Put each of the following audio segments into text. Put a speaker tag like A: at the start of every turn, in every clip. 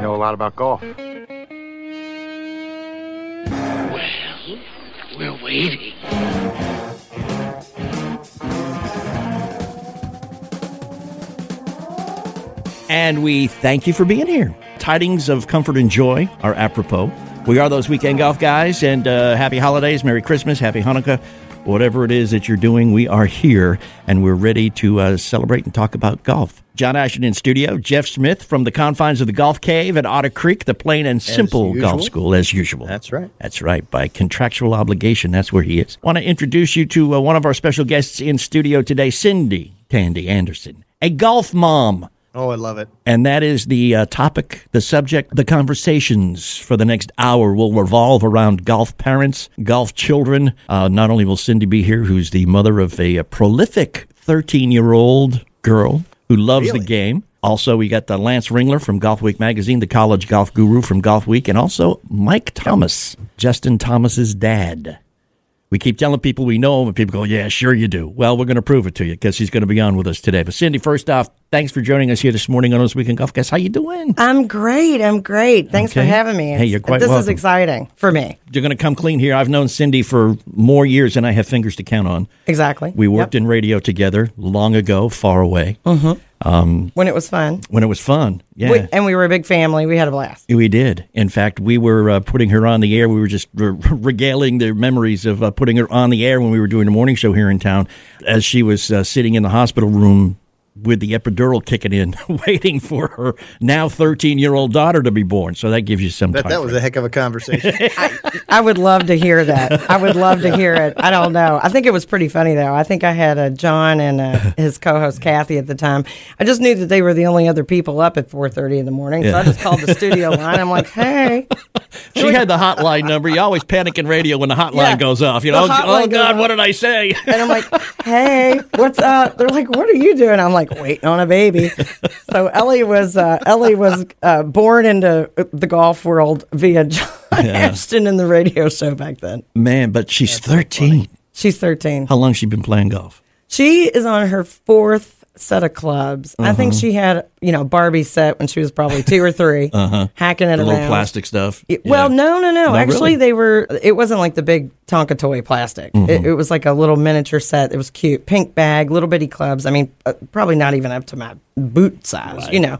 A: know a lot about golf.
B: Well, we're waiting.
C: And we thank you for being here. Tidings of comfort and joy are apropos. We are those weekend golf guys, and uh, happy holidays, Merry Christmas, Happy Hanukkah. Whatever it is that you're doing, we are here and we're ready to uh, celebrate and talk about golf. John Ashton in studio, Jeff Smith from the confines of the Golf Cave at Otter Creek, the plain and simple golf school, as usual.
D: That's right.
C: That's right. By contractual obligation, that's where he is. Want to introduce you to uh, one of our special guests in studio today, Cyndy Tandy Anderson, a golf mom.
D: Oh, I love it.
C: And that is the uh, topic, the subject, the conversations for the next hour will revolve around golf parents, golf children. Uh, not only will Cyndy be here, who's the mother of a, a prolific 13 year old girl who loves
D: Really?
C: the game. Also, we got the Lance Ringler from Golf Week magazine, the college golf guru from Golf Week, and also Mike Thomas, Justin Thomas's dad. We keep telling people we know him, and people go, "Yeah, sure you do." Well, we're going to prove it to you because he's going to be on with us today. But Cyndy, first off, thanks for joining us here this morning on this weekend golf guys. How you doing?
E: I'm great. I'm great. Thanks
C: Okay.
E: for having me.
C: Hey, you're quite
E: This
C: welcome.
E: is exciting for me.
C: You're going to come clean here. I've known Cyndy for more years than I have fingers to count on.
E: Exactly.
C: We worked
E: Yep.
C: in radio together long ago, far away,
E: when it was fun.
C: when it was fun. Yeah.
E: We, and we were a big family. We had a blast.
C: We did. In fact, we were uh, putting her on the air. We were just re- regaling the memories of uh, putting her on the air when we were doing the morning show here in town, as she was uh, sitting in the hospital room with the epidural kicking in, waiting for her now 13 year old daughter to be born. So that gives you some
D: That,
C: time.
D: that was a heck of a conversation.
E: I would love to hear that. I would love to hear it. I don't know. I think it was pretty funny though. I think I had uh, John and uh, his co-host Kathy at the time. I just knew that they were the only other people up at 4:30 in the morning, so I just called the studio line. I'm like, "Hey,
C: she had the hotline number. You always panic in radio when the hotline
E: Yeah.
C: goes off. You know, oh God, what did I say?
E: And I'm like, hey, what's up? They're like, what are you doing? I'm like, waiting on a baby. So Ellie was uh, Ellie was uh, born into the golf world via John Ashton in the radio show back then.
C: Man, but she's 13.
E: She's 13.
C: How long she been playing golf?
E: She is on her fourth set of clubs. I think
C: Uh-huh.
E: she had, you know, Barbie set when she was probably two or 3 hacking it
C: Uh-huh. The
E: around.
C: little plastic stuff.
E: It- Well, no, no, no.
C: No,
E: Actually,
C: really?
E: they were. It wasn't like the big Tonka toy plastic.
C: Mm-hmm.
E: It, it was like a little miniature set. It was cute, pink bag, little bitty clubs. I mean, uh, probably not even up to my boot size, you know.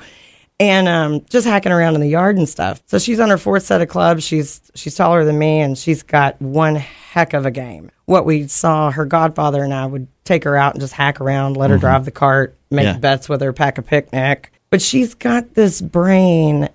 E: And um, just hacking around in the yard and stuff. So she's on her fourth set of clubs. She's she's taller than me, and she's got one heck of a game. What we saw, her godfather and I would take her out and just hack around, let her drive the cart, make
C: Mm-hmm. Yeah.
E: bets with her, pack a picnic. But she's got this brain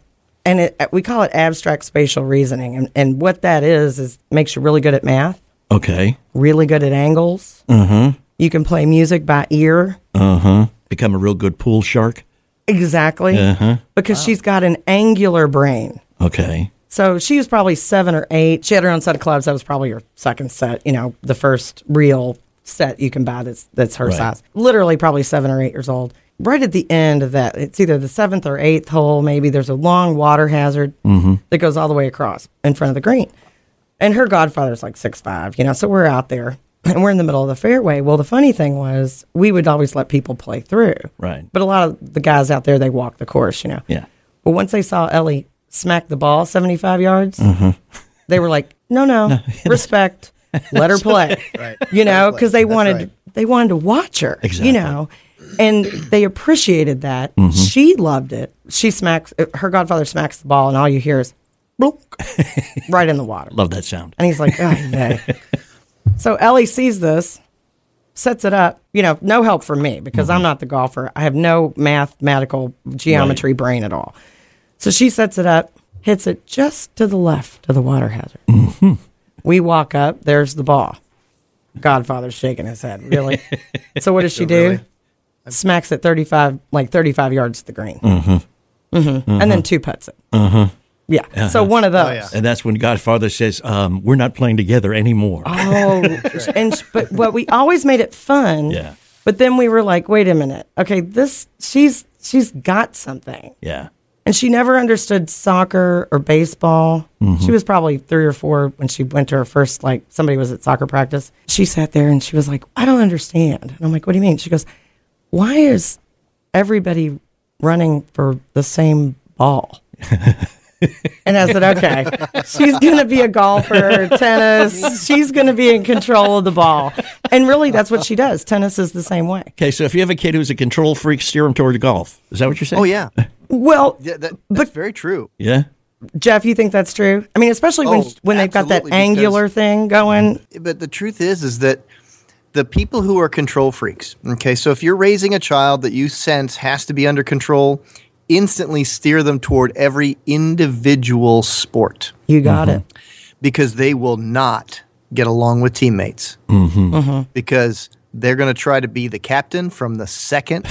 E: and it, we call it abstract spatial reasoning and, and what that is is makes you really good at math
C: Okay.
E: really good at angles mm-hmm. you can play music by ear
C: Uh huh. Become a real good pool shark.
E: Exactly.
C: Uh-huh.
E: because she's got an angular brain.
C: Okay.
E: so she was probably seven or eight. She had her own set of clubs. That was probably her second set you know the first real set you can buy that's that's her
C: Right.
E: size. Literally probably seven or eight years old. Right at the end of that it's either the seventh or eighth hole maybe there's a long water hazard that goes all the way across in front of the green. And her godfather's like six five, you know. So we're out there and we're in the middle of the fairway. Well, the funny thing was we would always let people play through,
C: Right.
E: But a lot of the guys out there they walk the course, you know.
C: Yeah.
E: Well, once they saw Ellie smack the ball seventy five yards,
C: Mm-hmm.
E: they were like, "No, no, respect, let her play,"
D: Right.
E: you
D: Let
E: know, because they
D: That's
E: wanted
D: right.
E: they wanted to watch her,
C: Exactly.
E: you know. And they appreciated that.
C: Mm-hmm.
E: She loved it. She smacks her godfather smacks the ball, and all you hear is bloop, right in the water.
C: Love that sound.
E: And he's like, oh, nay. So Ellie sees this, sets it up. You know, no help from me because
C: Mm-hmm.
E: I'm not the golfer. I have no mathematical geometry brain at all. So she sets it up, hits it just to the left of the water hazard.
C: Mm-hmm.
E: We walk up, there's the ball. Godfather's shaking his head. Really? so what does she do?
D: Really?
E: Smacks it 35, like 35 yards to the green. Mm-hmm. And then two putts it. Mm-hmm. Yeah. So one of those.
D: Oh, yeah.
C: And that's when Godfather says, um, "We're not playing together anymore."
E: Oh, and but what we always made it fun.
C: Yeah.
E: But then we were like, wait a minute. Okay, this she's she's got something.
C: Yeah.
E: And she never understood soccer or baseball. She was probably three or four when she went to her first, like, somebody was at soccer practice. She sat there and she was like, I don't understand. And I'm like, what do you mean? She goes, why is everybody running for the same ball? And I said, okay, she's going to be a golfer, tennis. She's going to be in control of the ball. And really, that's what she does. Tennis is the same way.
C: Okay, so if you have a kid who's a control freak, steer him toward golf. Is that what you're saying?
D: Oh yeah,
E: Well,
D: yeah. That, that's
E: But-
D: very true.
C: Yeah.
E: Jeff, you think that's true? I mean, especially when
D: Oh,
E: when they've got that
D: because-
E: angular thing going.
D: But the truth is, is that the people who are control freaks. Okay, so if you're raising a child that you sense has to be under control, instantly steer them toward every individual sport.
E: You got mm-hmm. it.
D: because they will not get along with teammates. Mm-hmm. Mm-hmm. Because they're going to try to be the captain from the second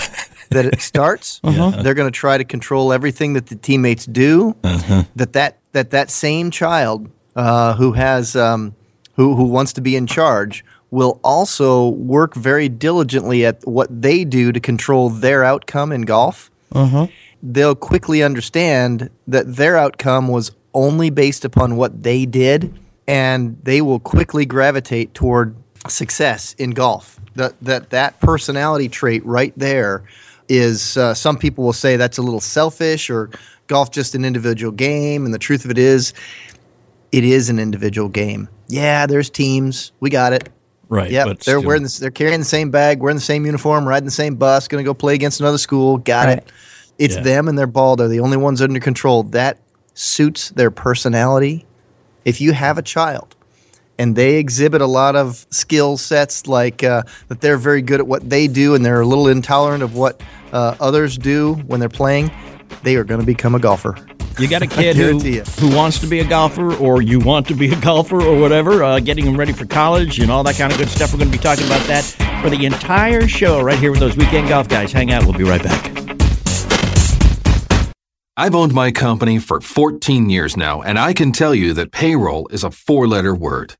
D: that it starts. Uh-huh. They're going to try to control everything that the teammates do. Uh-huh. That that that that same child uh, who has um, who who wants to be in charge will also work very diligently at what they do to control their outcome in golf. Uh-huh. They'll quickly understand that their outcome was only based upon what they did, and they will quickly gravitate toward success in golf. That that that personality trait right there is uh, some people will say that's a little selfish or golf just an individual game, and the truth of it is, it is an individual game. Yeah, there's teams. We got it.
C: Right.
D: Yeah,
C: but
D: they're
C: still-
D: wearing this, they're carrying the same bag, wearing the same uniform, riding the same bus, going to go play against another school. Got
E: Right.
D: it. It's
C: Yeah.
D: them and their ball. They're the only ones under control. That suits their personality. If you have a child and they exhibit a lot of skill sets, like uh, that they're very good at what they do and they're a little intolerant of what uh, others do when they're playing, they are going to become a golfer.
C: You got a kid who, who wants to be a golfer, or you want to be a golfer, or whatever, uh, getting them ready for college and all that kind of good stuff. We're going to be talking about that for the entire show right here with those weekend golf guys. Hang out. We'll be right back.
A: I've owned my company for 14 years now, and I can tell you that payroll is a four letter word.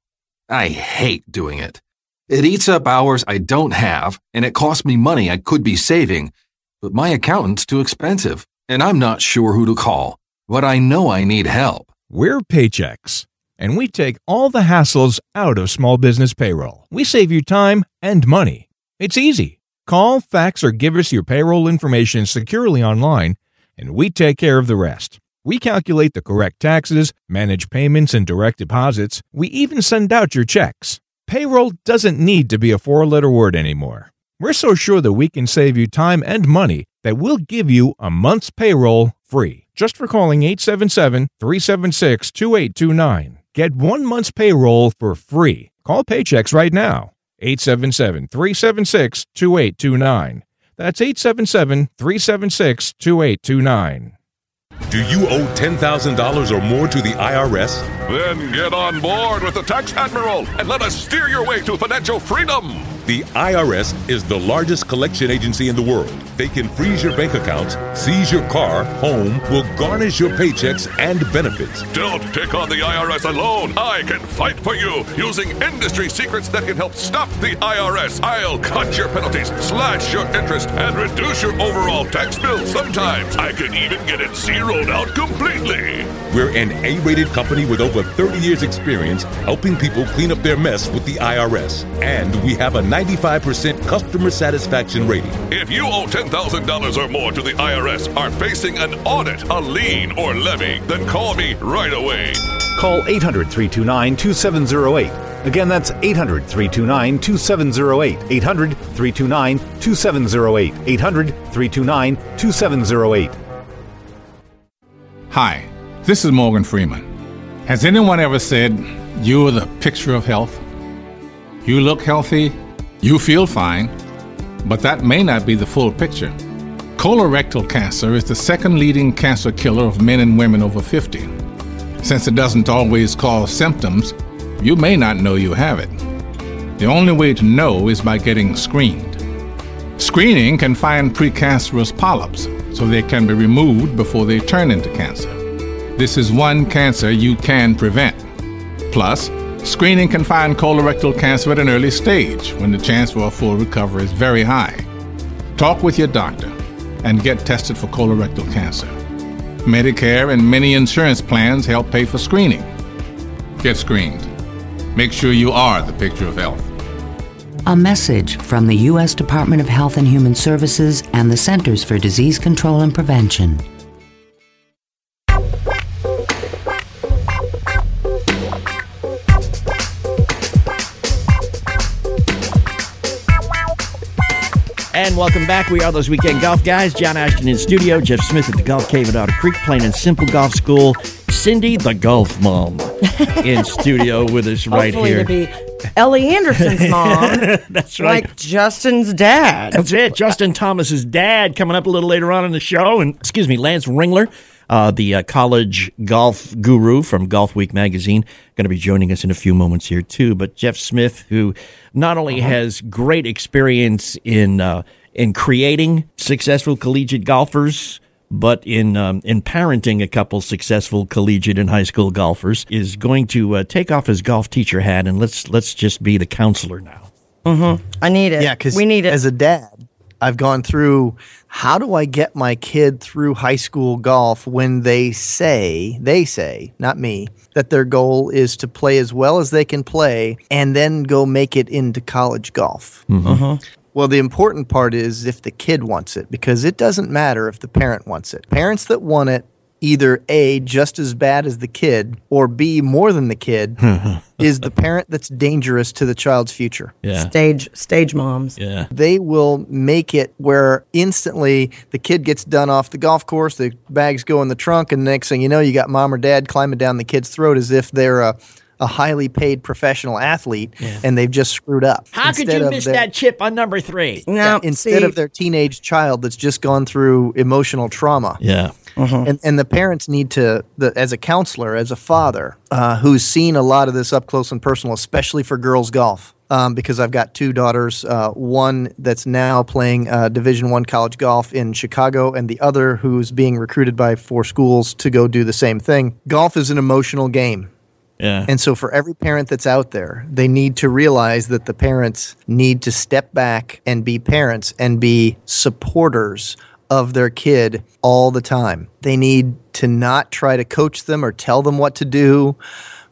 A: I hate doing it. It eats up hours I don't have, and it costs me money I could be saving, but my accountant's too expensive, and I'm not sure who to call. But I know I need help.
F: We're Paychex, and we take all the hassles out of small business payroll. We save you time and money. It's easy. Call, fax, or give us your payroll information securely online, and we take care of the rest. We calculate the correct taxes, manage payments and direct deposits. We even send out your checks. Payroll doesn't need to be a four letter word anymore. We're so sure that we can save you time and money that we'll give you a month's payroll free just for calling 877 376 2829. Get one month's payroll for free. Call Paychex right now. 877 376 2829. That's 877 376 2829.
G: Do you owe $10,000 or more to the IRS?
H: Then get on board with the Tax Admiral and let us steer your way to financial freedom.
G: The IRS is the largest collection agency in the world. They can freeze your bank accounts, seize your car, home, will garnish your paychecks and benefits.
H: Don't take on the IRS alone. I can fight for you using industry secrets that can help stop the IRS. I'll cut your penalties, slash your interest, and reduce your overall tax bill. Sometimes I can even get it zeroed out completely.
G: We're an A rated company with over 30 years' experience helping people clean up their mess with the IRS. And we have a 95% customer satisfaction rating.
H: If you owe $10,000 or more to the IRS, are facing an audit, a lien, or levy, then call me right away.
I: Call 800 329 2708. Again, that's 800 329 2708. 800 329 2708. 800 329 2708.
J: Hi, this is Morgan Freeman. Has anyone ever said, You're the picture of health? You look healthy, you feel fine, but that may not be the full picture. Colorectal cancer is the second leading cancer killer of men and women over 50. Since it doesn't always cause symptoms, you may not know you have it. The only way to know is by getting screened. Screening can find precancerous polyps so they can be removed before they turn into cancer. This is one cancer you can prevent. Plus, screening can find colorectal cancer at an early stage when the chance for a full recovery is very high. Talk with your doctor and get tested for colorectal cancer. Medicare and many insurance plans help pay for screening. Get screened. Make sure you are the picture of health.
K: A message from the U.S. Department of Health and Human Services and the Centers for Disease Control and Prevention.
C: And welcome back. We are those weekend golf guys. John Ashton in studio. Jeff Smith at the Golf Cave at Otter Creek, plain and simple golf school. Cyndy, the golf mom, in studio with us right
E: Hopefully
C: here.
E: to be Ellie Anderson's mom.
C: That's right.
E: Like Justin's dad.
C: That's it. Justin Thomas's dad coming up a little later on in the show, and excuse me, Lance Ringler, uh, the uh, college golf guru from Golf Week magazine, going to be joining us in a few moments here too. But Jeff Smith, who not only has great experience in uh, in creating successful collegiate golfers. But in um, in parenting a couple successful collegiate and high school golfers, is going to uh, take off his golf teacher hat and let's let's just be the counselor now.
E: Mm-hmm. I need it.
D: Yeah, because
E: we need it.
D: As a dad, I've gone through how do I get my kid through high school golf when they say, they say, not me, that their goal is to play as well as they can play and then go make it into college golf?
E: Mm-hmm.
D: Well, the important part is if the kid wants it, because it doesn't matter if the parent wants it. Parents that want it, either A, just as bad as the kid, or B, more than the kid, is the parent that's dangerous to the child's future.
C: Yeah.
E: Stage stage moms.
C: Yeah.
D: They will make it where instantly the kid gets done off the golf course, the bags go in the trunk, and the next thing you know, you got mom or dad climbing down the kid's throat as if they're a, a highly paid professional athlete and they've just screwed up.
C: How could you miss
D: their-
C: that chip on number three?
E: No,
D: instead
E: see,
D: of their teenage child that's just gone through emotional trauma.
C: Yeah.
D: And, and the parents need to, the, as a counselor, as a father uh, who's seen a lot of this up close and personal, especially for girls golf. Um, because I've got two daughters, uh, one that's now playing uh, Division One college golf in Chicago, and the other who's being recruited by four schools to go do the same thing. Golf is an emotional game.
C: Yeah.
D: And so, for every parent that's out there, they need to realize that the parents need to step back and be parents and be supporters of their kid all the time. They need to not try to coach them or tell them what to do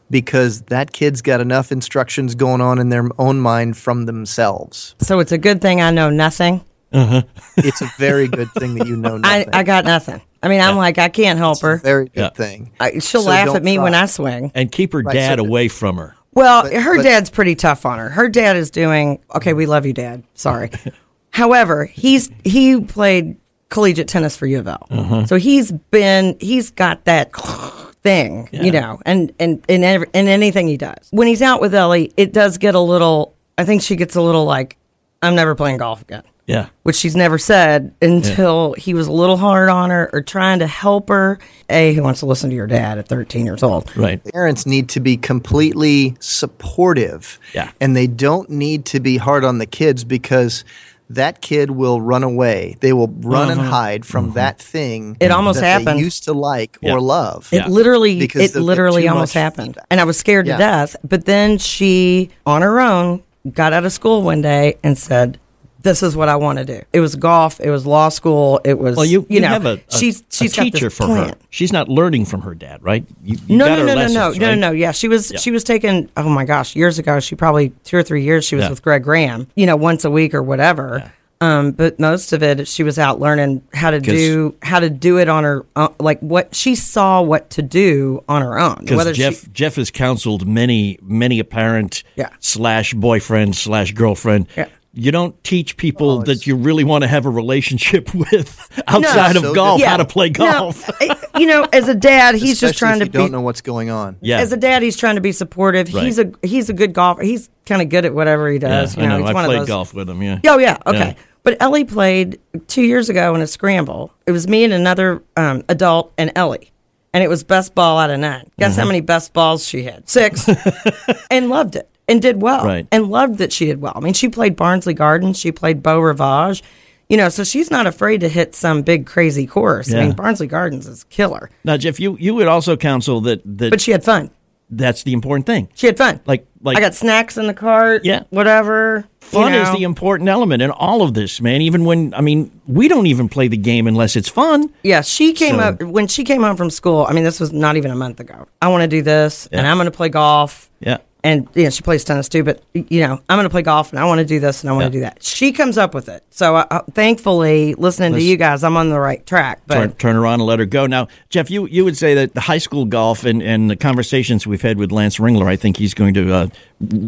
D: because that kid's got enough instructions going on in their own mind from themselves.
E: so it's a good thing I know nothing. Uh-huh.
D: It's a very good thing that you know
E: I,
D: nothing.
E: I got nothing. I mean, I'm like, I can't help her.
D: very good
C: Yeah.
D: thing.
E: I, she'll
D: So
E: laugh at me when. I swing.
C: and keep her
D: Right,
C: dad
D: so-
C: away from her.
E: Well,
D: But-
E: her
D: but-
E: dad's pretty tough on her. Her dad is doing okay. We love you, Dad. Sorry. However, he's he played collegiate tennis for U of L,
C: Uh-huh.
E: so he's been he's got that thing, you know, and and in every, in anything he does. When he's out with Ellie, it does get a little. I think she gets a little like, I'm never playing golf again.
C: Yeah.
E: Which she's never said until he was a little hard on her or trying to help her. A, who wants to listen to your dad at 13 years old?
C: Right.
D: parents need to be completely supportive.
C: Yeah.
D: And they don't need to be hard on the kids because that kid will run away. They will run and mm-hmm. hide from mm-hmm. that thing
E: It almost
D: that
E: happened.
D: they used to like
C: Yeah.
D: or love.
E: It literally,
D: Because
E: it literally almost happened,
D: feedback.
E: and I was scared
D: Yeah.
E: to death. But then she, on her own, got out of school one day and said, "This is what I want to do." It was golf. It was law school. It was,
C: Well, you, you,
E: know,
C: have a, a,
E: she's she's
C: a teacher for
E: plan.
C: her. She's not learning from her dad, right? You, you
E: No,
C: got
E: no, no, no,
C: lessons,
E: no, no,
C: right?
E: no, no. Yeah, she was
C: Yeah.
E: she was taking. Oh my gosh, years ago, she probably two or three years. She was
C: Yeah.
E: with Greg Graham. You know, once a week or whatever. Um, but most of it, she was out learning how to do how to do it on her, uh, like what she saw what to do on her own.
C: Because Jeff
E: she,
C: Jeff has counseled many many a parent
E: Yeah.
C: slash boyfriend slash girlfriend.
E: Yeah.
C: You don't teach people
D: Oh,
C: that you really want to have a relationship with outside
D: So
C: of golf
D: difficult.
C: how to play golf.
E: I- you know, as a dad, he's just trying
D: if
E: to
D: you
E: be.
D: don't know what's going on.
C: yeah.
E: As a dad, he's trying to be supportive.
C: Right.
E: He's a he's a good golfer. He's kind of good at whatever he does.
C: Yeah,
E: you know,
C: know.
E: he's
C: I
E: one
C: played
E: of those.
C: golf with him. Yeah.
E: Oh yeah, okay.
C: Yeah.
E: But Ellie played two years ago in a scramble. It was me and another um, adult and Ellie, and it was best ball out of nine. Guess
C: Mm-hmm.
E: how many best balls she had? Six, and loved it and did well,
C: Right.
E: and loved that she did well. I mean, she played Barnsley Gardens, she played Beau Rivage, you know, so she's not afraid to hit some big crazy course. I mean, Barnsley Gardens is killer,
C: Now, Jeff, you, you would also counsel that that
E: but she had fun.
C: that's the important thing.
E: She had fun.
C: Like like
E: I got snacks in the cart.
C: Yeah.
E: whatever. you
C: fun is the important element in all of this, man. Even when I mean, we don't even play the game unless it's fun.
E: Yeah, she came
C: So-
E: up when she came home from school. I mean, this was not even a month ago. I want to do this, and I'm going to play golf.
C: Yeah.
E: And you know, she plays tennis too. But you know, I'm going to play golf, and I want to do this, and I want to do that. She comes up with it. So uh, thankfully, listening
C: Let's-
E: to you guys, I'm on the right track. But
C: turn, turn her on and let her go. Now, Jeff, you, you would say that the high school golf and, and the conversations we've had with Lance Ringler, I think he's going to uh,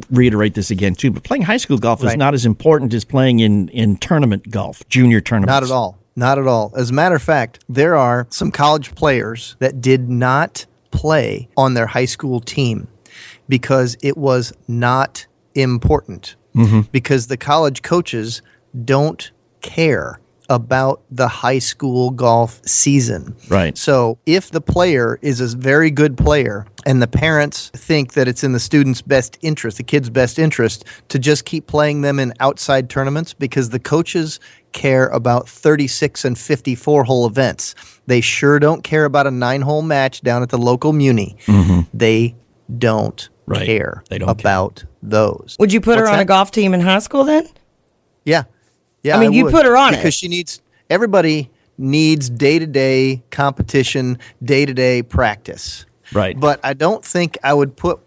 C: reiterate this again too. But playing high school golf is not as important as playing in, in tournament golf, junior tournaments.
D: Not at all. Not at all. As a matter of fact, there are some college players that did not play on their high school team because it was not important. Because the college coaches don't care about the high school golf season.
C: Right.
D: So if the player is a very good player and the parents think that it's in the student's best interest, the kid's best interest, to just keep playing them in outside tournaments because the coaches care about 36 and 54 hole events. They sure don't care about a nine hole match down at the local Muni. They don't
C: Mm-hmm. Right.
D: care
C: They don't care.
D: about those.
E: would you put her
D: What's
E: on a golf team in high school then?
D: Yeah. Yeah.
E: I mean, you
D: would.
E: put her on it.
D: because she needs everybody needs day to day competition, day to day practice.
C: Right.
D: But I don't think I would put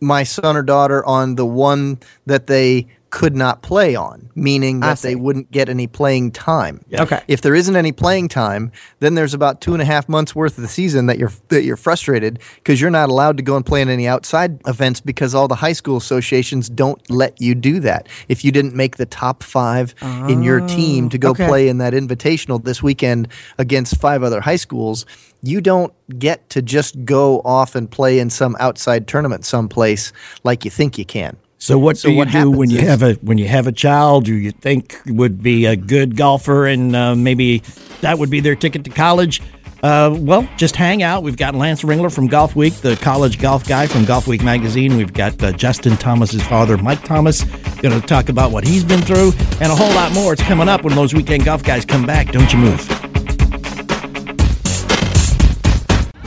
D: my son or daughter on the one that they could not play on, meaning that they wouldn't get any playing time.
E: Okay.
D: If there isn't any playing time, then there's about two and a half months worth of the season that you're that you're frustrated because you're not allowed to go and play in any outside events because all the high school associations don't let you do that. If you didn't make the top five in your oh, team to go
E: okay.
D: play in that invitational this weekend against five other high schools, you don't get to just go off and play in some outside tournament someplace like you think you can.
C: So what
D: So
C: do you
D: what
C: do when you
D: is-
C: have a when you have a child who you think would be a good golfer and uh, maybe that would be their ticket to college? Uh, well, just hang out. We've got Lance Ringler from Golf Week, the college golf guy from Golf Week magazine. We've got uh, Justin Thomas's father, Mike Thomas, going to talk about what he's been through and a whole lot more. It's coming up when those weekend golf guys come back. Don't you move.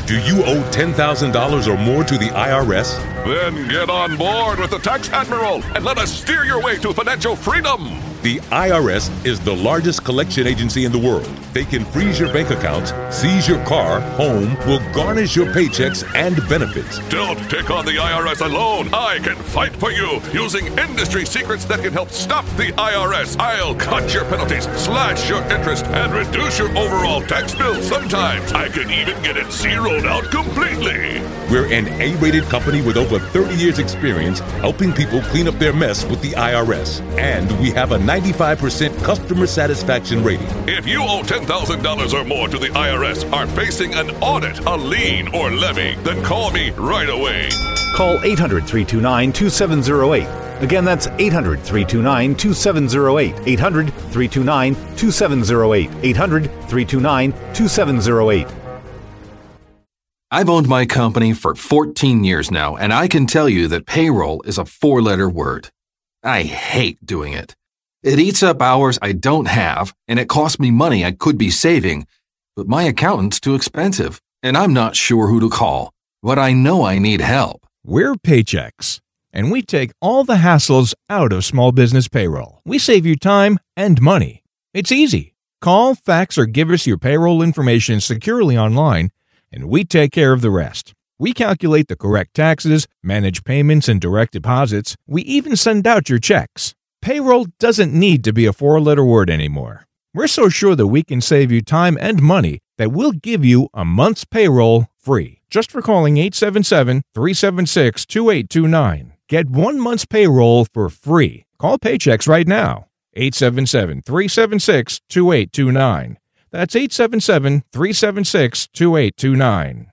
G: Do you owe $10,000 or more to the IRS?
H: Then get on board with the Tax Admiral and let us steer your way to financial freedom.
G: The IRS is the largest collection agency in the world. They can freeze your bank accounts, seize your car, home, will garnish your paychecks and benefits.
H: Don't take on the IRS alone. I can fight for you using industry secrets that can help stop the IRS. I'll cut your penalties, slash your interest, and reduce your overall tax bill. Sometimes I can even get it zeroed out completely.
G: We're an A rated company with over 30 years' experience helping people clean up their mess with the IRS. And we have a 95% customer satisfaction rating.
H: If you owe $10,000 or more to the IRS, are facing an audit, a lien, or levy, then call me right away.
I: Call 800 329 2708. Again, that's 800 329 2708. 800 329 2708. 800 329 2708.
A: I've owned my company for 14 years now, and I can tell you that payroll is a four letter word. I hate doing it. It eats up hours I don't have, and it costs me money I could be saving, but my accountant's too expensive, and I'm not sure who to call. But I know I need help.
F: We're Paychex, and we take all the hassles out of small business payroll. We save you time and money. It's easy. Call, fax, or give us your payroll information securely online, and we take care of the rest. We calculate the correct taxes, manage payments and direct deposits. We even send out your checks. Payroll doesn't need to be a four letter word anymore. We're so sure that we can save you time and money that we'll give you a month's payroll free just for calling 877 376 2829. Get one month's payroll for free. Call Paychex right now. 877 376 2829. That's 877 376 2829.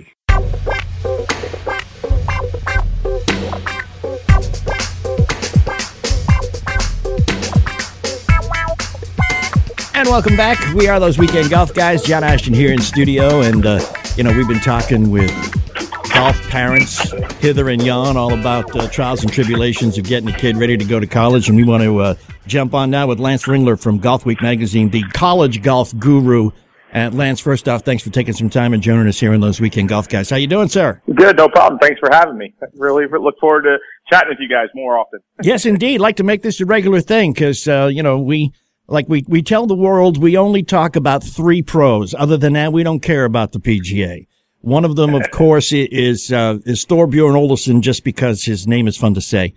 C: And welcome back. We are those weekend golf guys. John Ashton here in studio, and uh, you know we've been talking with golf parents hither and yon all about uh, trials and tribulations of getting a kid ready to go to college, and we want to uh, jump on now with Lance Ringler from Golf Week magazine, the college golf guru. And Lance, first off, thanks for taking some time and joining us here on those weekend golf guys. How you doing, sir?
L: Good, no problem. Thanks for having me. Really look forward to chatting with you guys more often.
C: yes, indeed. Like to make this a regular thing because uh, you know we like we we tell the world we only talk about three pros. Other than that, we don't care about the PGA. One of them, of course, is uh, is Thorbjorn Olesen, just because his name is fun to say.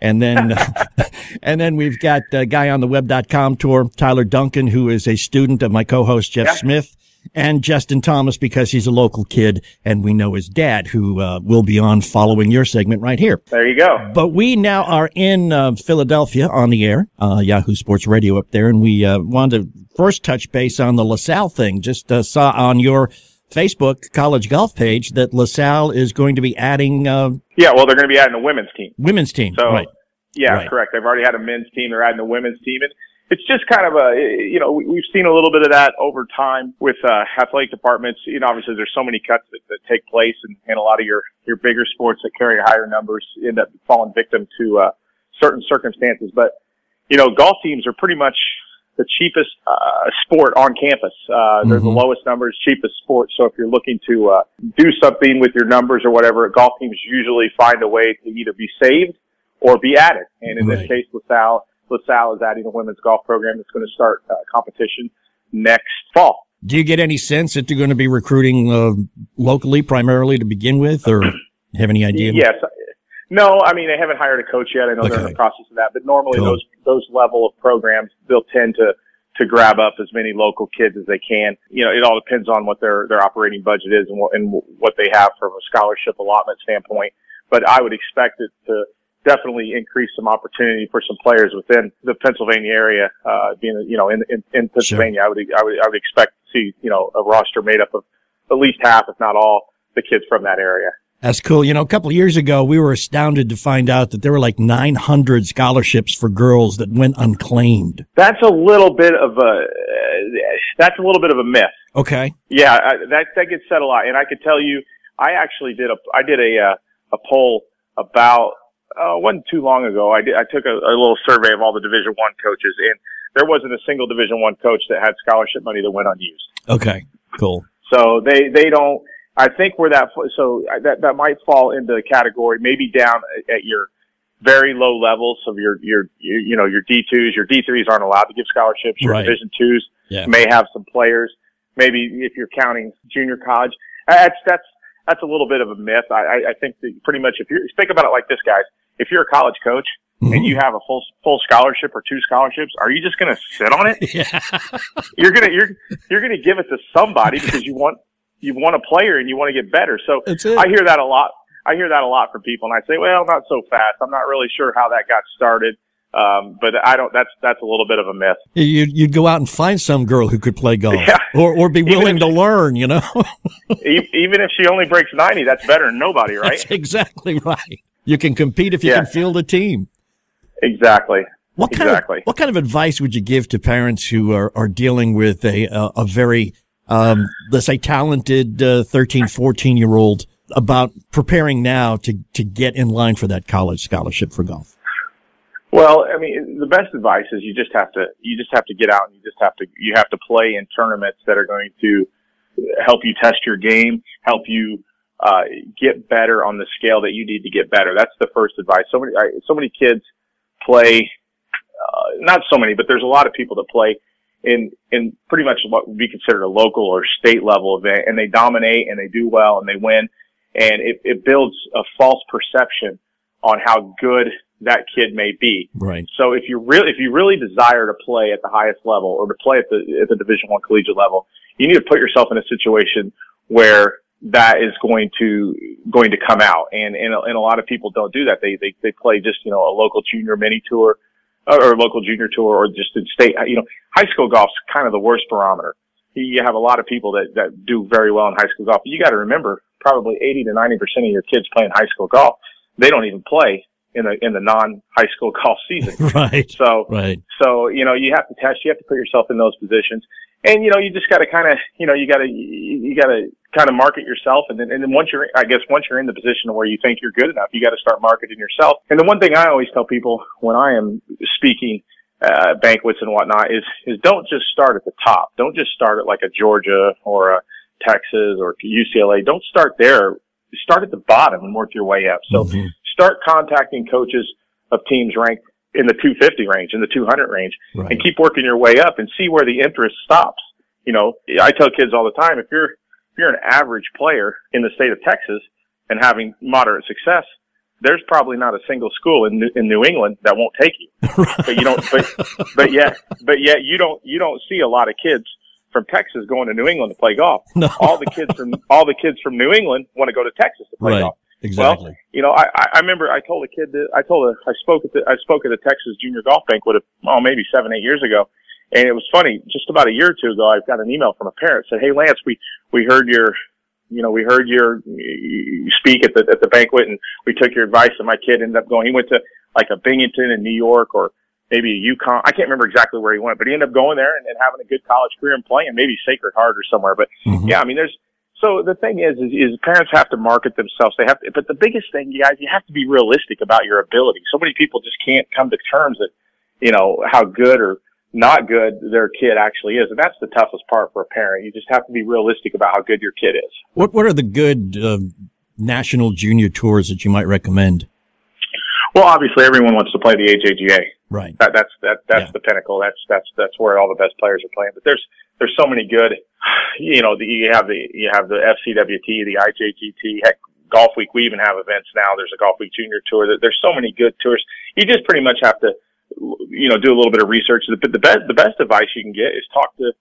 C: And then, and then we've got a guy on the web.com tour, Tyler Duncan, who is a student of my co-host Jeff
L: Yeah.
C: Smith and Justin Thomas because he's a local kid and we know his dad who, uh, will be on following your segment right here.
L: There you go.
C: But we now are in uh, Philadelphia on the air, uh, Yahoo Sports Radio up there, and we uh, wanted to first touch base on the LaSalle thing. Just uh, saw on your Facebook college golf page that LaSalle is going to be adding uh,
L: Yeah, well, they're going to be adding a women's team.
C: women's team.
L: So,
C: right.
L: yeah,
C: Right.
L: correct. They've already had a men's team. They're adding a women's team. And it's just kind of a, you know, we- we've seen a little bit of that over time with, uh, athletic departments. You know, obviously there's so many cuts that, that take place and, and a lot of your, your bigger sports that carry higher numbers end up falling victim to, uh, certain circumstances. But, you know, golf teams are pretty much the cheapest, uh, sport on campus. Uh, they're the
C: Mhm.
L: lowest numbers, cheapest sport. So if you're looking to, uh, do something with your numbers or whatever, golf teams usually find a way to either be saved or be added. And in this case, LaSalle, LaSalle is adding a women's golf program that's going to start uh, competition next fall.
C: Do you get any sense that they're going to be recruiting uh, locally primarily to begin with, or have any idea?
L: Yes. No, I mean, they haven't hired a coach yet. I know they're in the process of that, but normally
C: Cool.
L: those, those level of programs, they'll tend to, to grab up as many local kids as they can. You know, it all depends on what their, their operating budget is and what, and what they have from a scholarship allotment standpoint. But I would expect it to definitely increase some opportunity for some players within the Pennsylvania area, uh, being, you know, in, in, in Pennsylvania, I would, I would, I would expect to see, you know, a roster made up of at least half, if not all, the kids from that area.
C: That's cool. You know, a couple of years ago, we were astounded to find out that there were like 900 scholarships for girls that went unclaimed.
L: That's a little bit of a uh, that's a little bit of a myth.
C: Okay.
L: Yeah, I, that that gets said a lot, and I could tell you, I actually did a I did a uh, a poll about uh, wasn't too long ago. I did I took a, a little survey of all the Division One coaches, and there wasn't a single Division One coach that had scholarship money that went unused.
C: Okay. Cool.
L: So they they don't. I think where that so that that might fall into the category maybe down at your very low levels of your your, you know your D twos your D threes aren't allowed to give scholarships. Your
C: Right.
L: Division twos
C: Yeah.
L: may have some players. Maybe if you're counting junior college, that's that's that's a little bit of a myth. I I, I think that pretty much if you think about it like this, guys, if you're a college coach. And you have a full full scholarship or two scholarships. Are you just going to sit on it?
C: Yeah.
L: you're gonna you're you're gonna give it to somebody because you want you want a player and you want to get better. So I hear that a lot. I hear that a lot from people, and I say, well, not so fast. I'm not really sure how that got started, um, but I don't. That's that's a little bit of a myth.
C: You'd, you'd go out and find some girl who could play golf
L: Yeah.
C: or, or be willing
L: if-
C: to learn, you know?
L: Even if she only breaks ninety, that's better than nobody, right?
C: That's exactly right. You can compete if you
L: Yeah.
C: can field a team.
L: exactly.
C: What kind
L: exactly.
C: of what kind of advice would you give to parents who are, are dealing with a a, a very um, let's say talented uh, 13 14 year old about preparing now to to get in line for that college scholarship for golf?
L: Well, I mean, the best advice is you just have to you just have to get out and you just have to you have to play in tournaments that are going to help you test your game, help you uh, get better on the scale that you need to get better. That's the first advice. So many I, so many kids play, uh, not so many, but there's a lot of people that play in in pretty much what would be considered a local or state level event, and they dominate and they do well and they win, and it, it builds a false perception on how good that kid may be.
C: Right.
L: So if you really if you really desire to play at the highest level or to play at the at the Division One collegiate level, you need to put yourself in a situation where that is going to going to come out. And and, and a lot of people don't do that. They they they play just you know a local junior mini tour or local junior tour or just in state. You know, high school golf's kind of the worst barometer. You have a lot of people that that do very well in high school golf. But you got to remember, probably 80 to 90 percent of your kids playing high school golf, they don't even play in the in the non high school golf season.
C: right.
L: So
C: right.
L: So you know you have to test. You have to put yourself in those positions, and you know you just got to kind of you know you got to you got to kind of market yourself, and then and then once you're I guess once you're in the position where you think you're good enough, you got to start marketing yourself. And the one thing I always tell people when I am speaking. Uh, banquets and whatnot is, is don't just start at the top. Don't just start at like a Georgia or a Texas or UCLA. Don't start there. Start at the bottom and work your way up. So
C: Mm-hmm.
L: start contacting coaches of teams ranked in the 250 range, in the 200 range,
C: Right.
L: and keep working your way up and see where the interest stops. You know, I tell kids all the time, if you're, you're an average player in the state of Texas and having moderate success, there's probably not a single school in New, in New England that won't take you. But you don't, but, but yet, but yet you don't, you don't see a lot of kids from Texas going to New England to play golf.
C: No.
L: All the kids from, all the kids from New England want to go to Texas to play
C: Right.
L: golf.
C: Exactly.
L: Well, you know, I, I remember I told a kid that I told a, I spoke at the, I spoke at a Texas junior golf banquet, oh, maybe seven, eight years ago. And it was funny, just about a year or two ago, I got an email from a parent said, Hey, Lance, we, we heard your, you know, we heard your, you speak at the, at the banquet and we took your advice and my kid ended up going, he went to like a Binghamton in New York or maybe a UConn. I can't remember exactly where he went, but he ended up going there and, and having a good college career and playing, maybe Sacred Heart or somewhere. But mm-hmm. yeah, I mean, there's, so the thing is, is, is parents have to market themselves. They have to, but the biggest thing, you guys, you have to be realistic about your ability. So many people just can't come to terms that, you know, how good or not good their kid actually is. And that's the toughest part for a parent. You just have to be realistic about how good your kid is.
C: What What are the good uh, national junior tours that you might recommend?
L: Well, obviously everyone wants to play the AJGA.
C: Right.
L: That, that's, that, that's the pinnacle. That's, that's, that's where all the best players are playing. But there's, there's so many good, you know, the, you have the, you have the FCWT, the IJGT, heck, Golf Week. We even have events now. There's a Golf Week Junior Tour. There's so many good tours. You just pretty much have to, you know, do a little bit of research. The, the best, the best advice you can get is talk to,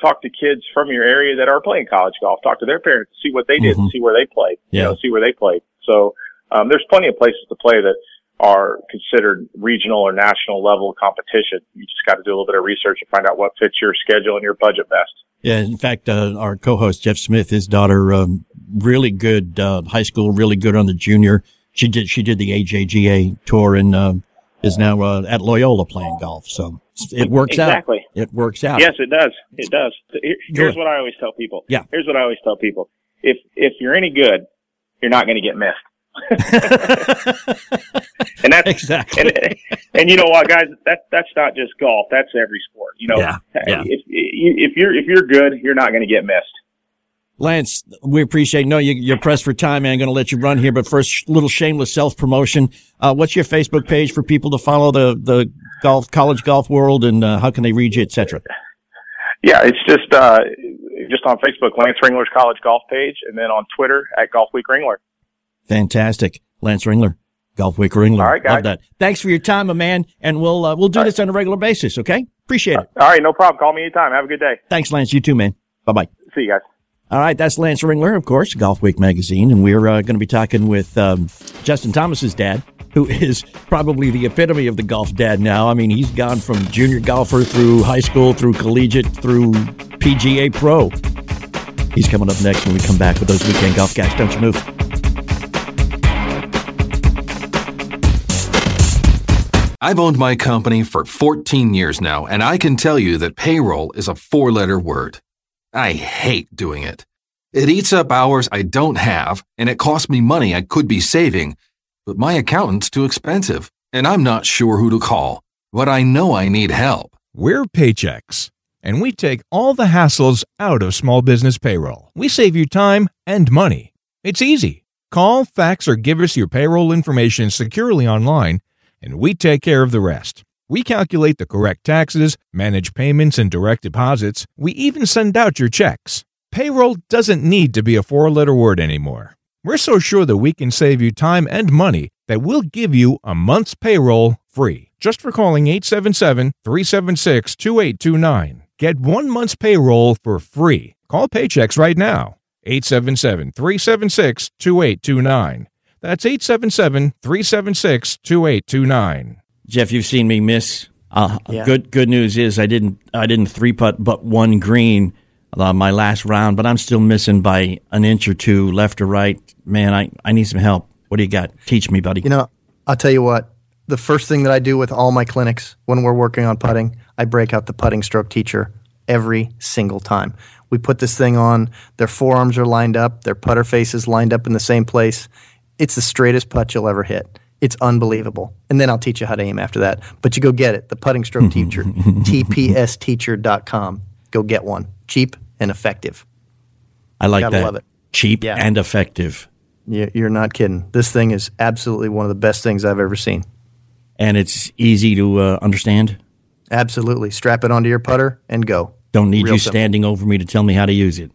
L: talk to kids from your area that are playing college golf. Talk to their parents, see what they did, and see where they played. You
C: Yeah.
L: know, see where they played. So, um, there's plenty of places to play that are considered regional or national level competition. You just got to do a little bit of research and find out what fits your schedule and your budget best.
C: Yeah, in fact, uh, our co-host Jeff Smith, his daughter, um, really good uh, high school, really good on the junior. She did she did the AJGA tour and uh, is now uh, at Loyola playing golf. So it works
L: Exactly.
C: out. It works out.
L: Yes, it does. It does. Here's what I always tell people.
C: Yeah.
L: Here's what I always tell people. If if you're any good, you're not going to get missed. and that's
C: exactly.
L: And, and you know what, guys? That that's not just golf. That's every sport. You know,
C: Yeah, yeah.
L: if if you're if you're good, you're not going to get missed.
C: Lance, we appreciate. No, you, you're pressed for time, man. I'm going to let you run here, but first, little shameless self promotion. Uh, what's your Facebook page for people to follow the the golf college golf world, and uh, how can they read you, etc.
L: Yeah, it's just uh just on Facebook, Lance Ringler's College Golf page, and then on Twitter at Golf Week Ringler.
C: Fantastic, Lance Ringler, Golf Week Ringler.
L: All right, guys.
C: Love that. Thanks for your time, my man, and we'll uh, we'll do this on a regular basis. Okay, appreciate it.
L: All right, no problem. Call me anytime. Have a good day.
C: Thanks, Lance. You too, man. Bye bye.
L: See you guys.
C: All right, that's Lance Ringler, of course, Golf Week magazine, and we're uh, going to be talking with um, Justin Thomas's dad, who is probably the epitome of the golf dad now. I mean, he's gone from junior golfer through high school, through collegiate, through PGA Pro. He's coming up next when we come back with those weekend golf guys. Don't you move.
A: I've owned my company for 14 years now, and I can tell you that payroll is a four letter word. I hate doing it. It eats up hours I don't have, and it costs me money I could be saving, but my accountant's too expensive, and I'm not sure who to call. But I know I need help.
F: We're Paychex, and we take all the hassles out of small business payroll. We save you time and money. It's easy. Call, fax, or give us your payroll information securely online, and we take care of the rest. We calculate the correct taxes, manage payments and direct deposits. We even send out your checks. Payroll doesn't need to be a four letter word anymore. We're so sure that we can save you time and money that we'll give you a month's payroll free just for calling 877 376 2829. Get one month's payroll for free. Call Paychex right now. 877 376 2829. That's 877 376 2829.
C: Jeff, you've seen me miss. Uh,
D: Yeah.
C: Good good news is I didn't I didn't three putt but one green uh, my last round, but I'm still missing by an inch or two left or right. Man, I, I need some help. What do you got? Teach me, buddy.
D: You know, I'll tell you what. The first thing that I do with all my clinics when we're working on putting, I break out the putting stroke teacher every single time. We put this thing on, their forearms are lined up, their putter faces lined up in the same place. It's the straightest putt you'll ever hit. It's unbelievable. And then I'll teach you how to aim after that. But you go get it, the putting stroke teacher, tpsteacher.com. Go get one. Cheap and effective.
C: I like
D: Gotta
C: that.
D: love it.
C: Cheap
D: Yeah.
C: and effective.
D: You- You're not kidding. This thing is absolutely one of the best things I've ever seen.
C: And it's easy to uh, understand.
D: Absolutely. Strap it onto your putter and go.
C: Don't need
D: Real
C: you
D: simple.
C: standing over me to tell me how to use it.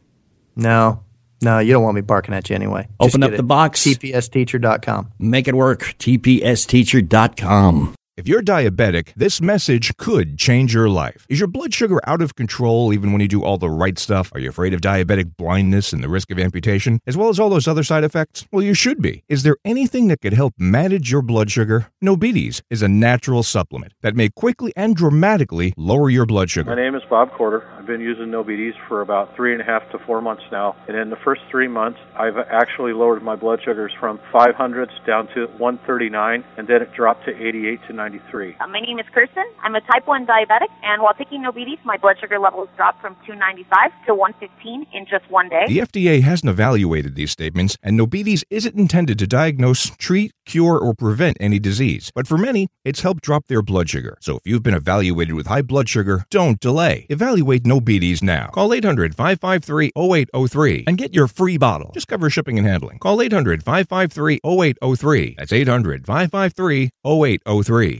D: No, no, you don't want me barking at you anyway.
C: Open
D: get
C: up
D: it.
C: the box.
D: tpsteacher.com.
C: Make it work. TPSteacher.com.
F: If you're diabetic, this message could change your life. Is your blood sugar out of control even when you do all the right stuff? Are you afraid of diabetic blindness and the risk of amputation, as well as all those other side effects? Well, you should be. Is there anything that could help manage your blood sugar? Nobetes is a natural supplement that may quickly and dramatically lower your blood sugar.
M: My name is Bob Corder. I've been using Nobetes for about three and a half to four months now. And in the first three months, I've actually lowered my blood sugars from 500s down to 139, and then it dropped to 88 to 93.
N: Uh, My name is Kirsten. I'm a type 1 diabetic, and while taking Nobetes, my blood sugar levels dropped from 295 to 115 in just one day.
F: The FDA hasn't evaluated these statements, and Nobetes isn't intended to diagnose, treat, cure, or prevent any disease. But for many, it's helped drop their blood sugar. So if you've been evaluated with high blood sugar, don't delay. Evaluate Nobetes now. Call 800 553 0803 and get your free bottle. Just cover shipping and handling. Call 800 553 0803. That's 800 553 0803.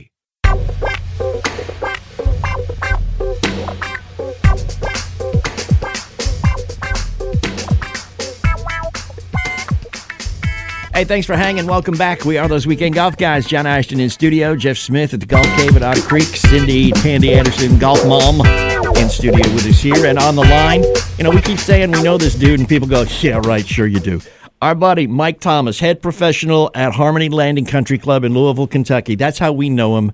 C: Hey, thanks for hanging. Welcome back. We are those weekend golf guys. John Ashton in studio, Jeff Smith at the Golf Cave at Otter Creek, Cyndy Tandy Anderson, Golf Mom, in studio with us here. And on the line, you know, we keep saying we know this dude, and people go, yeah, right, sure you do. Our buddy Mike Thomas, head professional at Harmony Landing Country Club in Louisville, Kentucky. That's how we know him.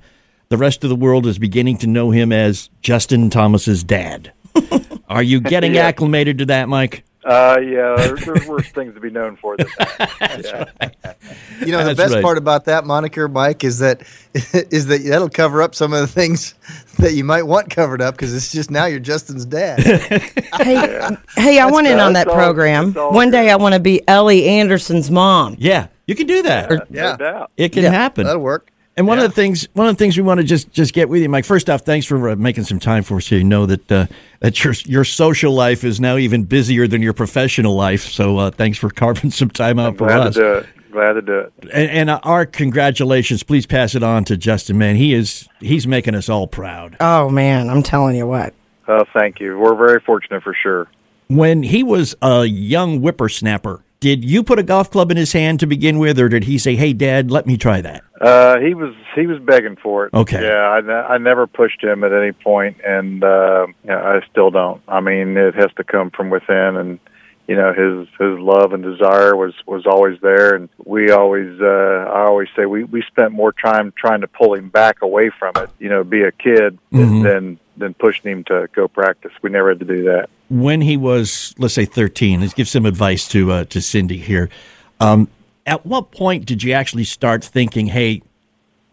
C: The rest of the world is beginning to know him as Justin Thomas's dad. Are you getting
O: Yeah.
C: acclimated to that, Mike?
O: Uh, yeah, there, there's worse things to be known for than that. Yeah.
D: You know, the best
C: right.
D: part about that moniker, Mike, is that is that that'll cover up some of the things that you might want covered up because it's just now you're Justin's dad.
E: Hey, hey, I want in on that
D: all-
E: program.
D: that's all
E: One day I want to be Ellie Anderson's mom.
C: Yeah, you can do that.
D: yeah,
C: It can
E: Yeah,
C: happen.
D: that'll work.
C: And one of the things, one of the things we want to just just get with you, Mike. First off, thanks for uh, making some time for us. So you know that uh, that your your social life is now even busier than your professional life. So uh, thanks for carving some time out for
O: Glad
C: us.
O: to do it. Glad to do it.
C: And, and uh, our congratulations. Please pass it on to Justin. Man, he is he's making us all proud.
E: Oh man, I'm telling you what.
O: Oh, thank you. We're very fortunate for sure.
C: When he was a young whippersnapper, did you put a golf club in his hand to begin with, or did he say, "Hey, Dad, let me try that"?
O: Uh, he was he was begging for it.
C: Okay.
O: Yeah, I, I never pushed him at any point, and uh, yeah, I still don't. I mean, it has to come from within, and you know, his his love and desire was was always there, and we always uh, I always say we we spent more time trying to pull him back away from it. You know, be a kid
C: Mhm.
O: than than pushing him to go practice. We never had to do that.
C: when he was, let's say, 13, let's give some advice to uh, to Cyndy here. Um, at what point did you actually start thinking, hey,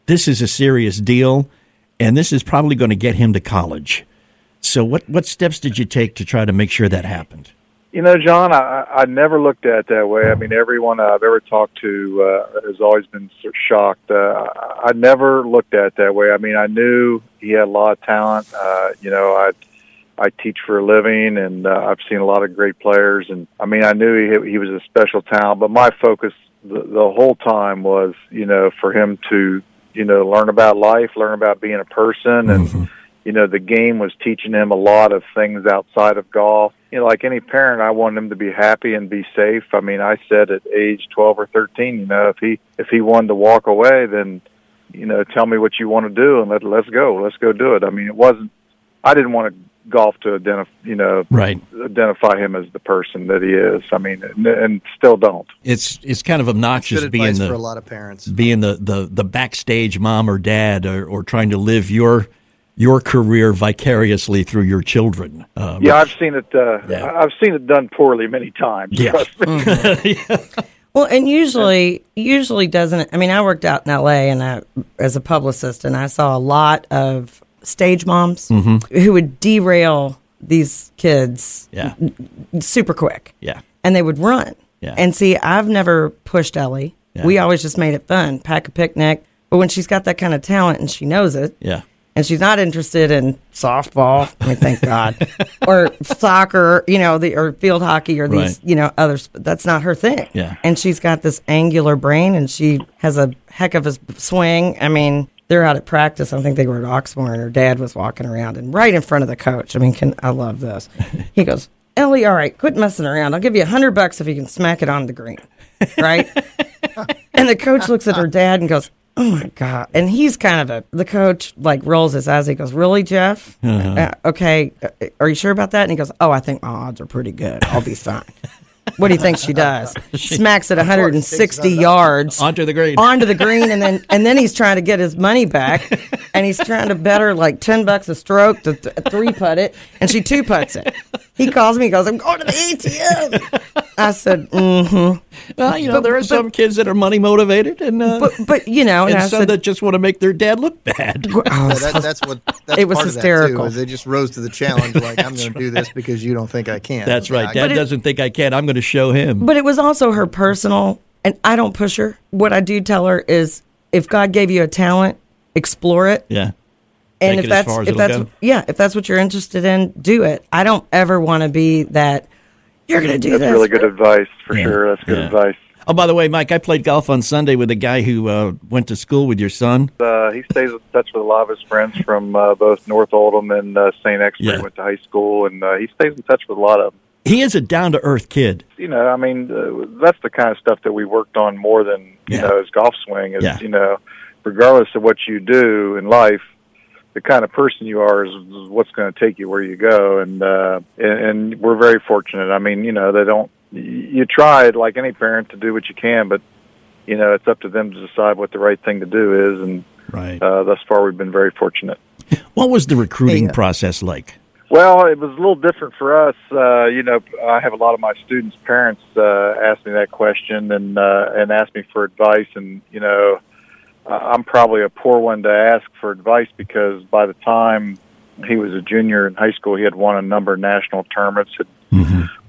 C: this is a serious deal, and this is probably going to get him to college? So, what, what steps did you take to try to make sure that happened?
O: You know, John, I, I never looked at it that way. I mean, everyone I've ever talked to uh, has always been shocked. Uh, I never looked at it that way. I mean, I knew he had a lot of talent. Uh, you know, I I teach for a living, and uh, I've seen a lot of great players. And I mean, I knew he he was a special talent. But my focus the, the whole time was, you know, for him to you know learn about life, learn about being a person, and you know the game was teaching him a lot of things outside of golf. You know, like any parent, I wanted him to be happy and be safe. I mean, I said at age twelve or thirteen, you know, if he if he wanted to walk away, then you know, tell me what you want to do and let let's go, let's go do it. I mean, it wasn't. I didn't want to golf to identify, you know,
C: Right.
O: identify him as the person that he is. I mean, and, and still don't.
C: It's it's kind of obnoxious being the
D: for a lot of parents.
C: being the, the, the backstage mom or dad or, or trying to live your your career vicariously through your children. Uh,
O: Yeah, I've seen it. Uh, I've seen it done poorly many times.
C: Yeah.
O: trust me.
E: Well, and usually, usually doesn't. I mean, I worked out in L.A. and I, as a publicist, and I saw a lot of stage moms
C: Mhm.
E: who would derail these kids,
C: Yeah.
E: super quick,
C: Yeah.
E: and they would run.
C: Yeah.
E: And see, I've never pushed Ellie.
C: Yeah.
E: We always just made it fun, pack a picnic. But when she's got that kind of talent and she knows it,
C: Yeah.
E: And she's not interested in softball. I mean, thank God, or soccer, you know, the or field hockey or these,
C: Right.
E: you know, others. That's not her thing.
C: Yeah.
E: and she's got this angular brain, and she has a heck of a swing. I mean, they're out at practice. I think they were at Oxmoor, and her dad was walking around and right in front of the coach. I mean, can I love this? He goes, Ellie, all right, quit messing around. I'll give you a hundred bucks if you can smack it on the green, right? and the coach looks at her dad and goes, "Oh my god!" And he's kind of a the coach like rolls his eyes. He goes, "Really, Jeff?
C: Uh-huh.
E: Uh, okay, uh, are you sure about that?" And he goes, "Oh, I think my odds are pretty good. I'll be fine." what do you think she does? she Smacks it 160 yards
C: Onto the green.
E: onto the green, and then and then he's trying to get his money back, and he's trying to bet her like ten bucks a stroke to th- three putt it, and she two putts it. He calls me, he goes, "I'm going to the ATM." I said, "Mm-hmm."
C: Well, you know,
E: But-
C: there are
E: but-
C: some kids that are money motivated, and uh,
E: But but you know, and,
C: and
E: I
C: some
E: said,
C: that just want to make their dad look bad.
E: Oh,
D: Yeah, that, that's what that's
E: It was hysterical.
D: Too, is they just rose to the challenge. Like I'm going to do this because you don't think I can.
C: That's right.
D: Yeah, I-
C: Dad doesn't think I can. I'm going to show him.
E: But it was also her personal, and I don't push her. What I do tell her is, if God gave you a talent, explore it.
C: yeah.
E: And
C: Take
E: if
C: it as
E: that's
C: far as
E: if that's
C: go.
E: yeah, if that's what you're interested in, do it. I don't ever want to be that. You're going to do that.
O: That's
E: this.
O: really good advice for
C: Yeah.
O: sure. That's good
C: Yeah.
O: advice.
C: Oh, by the way, Mike, I played golf on Sunday with a guy who uh, went to school with your son.
O: Uh, he stays in touch with a lot of his friends from uh, both North Oldham and uh, St. X.
C: Yeah.
O: He went to high school, and uh, he stays in touch with a lot of them.
C: He is a down to earth kid.
O: You know, I mean, uh, that's the kind of stuff that we worked on more than you
C: Yeah.
O: know his golf swing. Is
C: Yeah.
O: you know, regardless of what you do in life, the kind of person you are is, is what's going to take you where you go. And, uh, and and we're very fortunate. I mean, you know, they don't. You try like any parent to do what you can, but you know, it's up to them to decide what the right thing to do is. And
C: Right.
O: uh, thus far, we've been very fortunate.
C: What was the recruiting
D: Hey, uh,
C: process like?
O: Well, it was a little different for us. Uh, you know, I have a lot of my students' parents uh, ask me that question and uh, and ask me for advice, and you know, I- I'm probably a poor one to ask for advice because by the time he was a junior in high school, he had won a number of national tournaments, had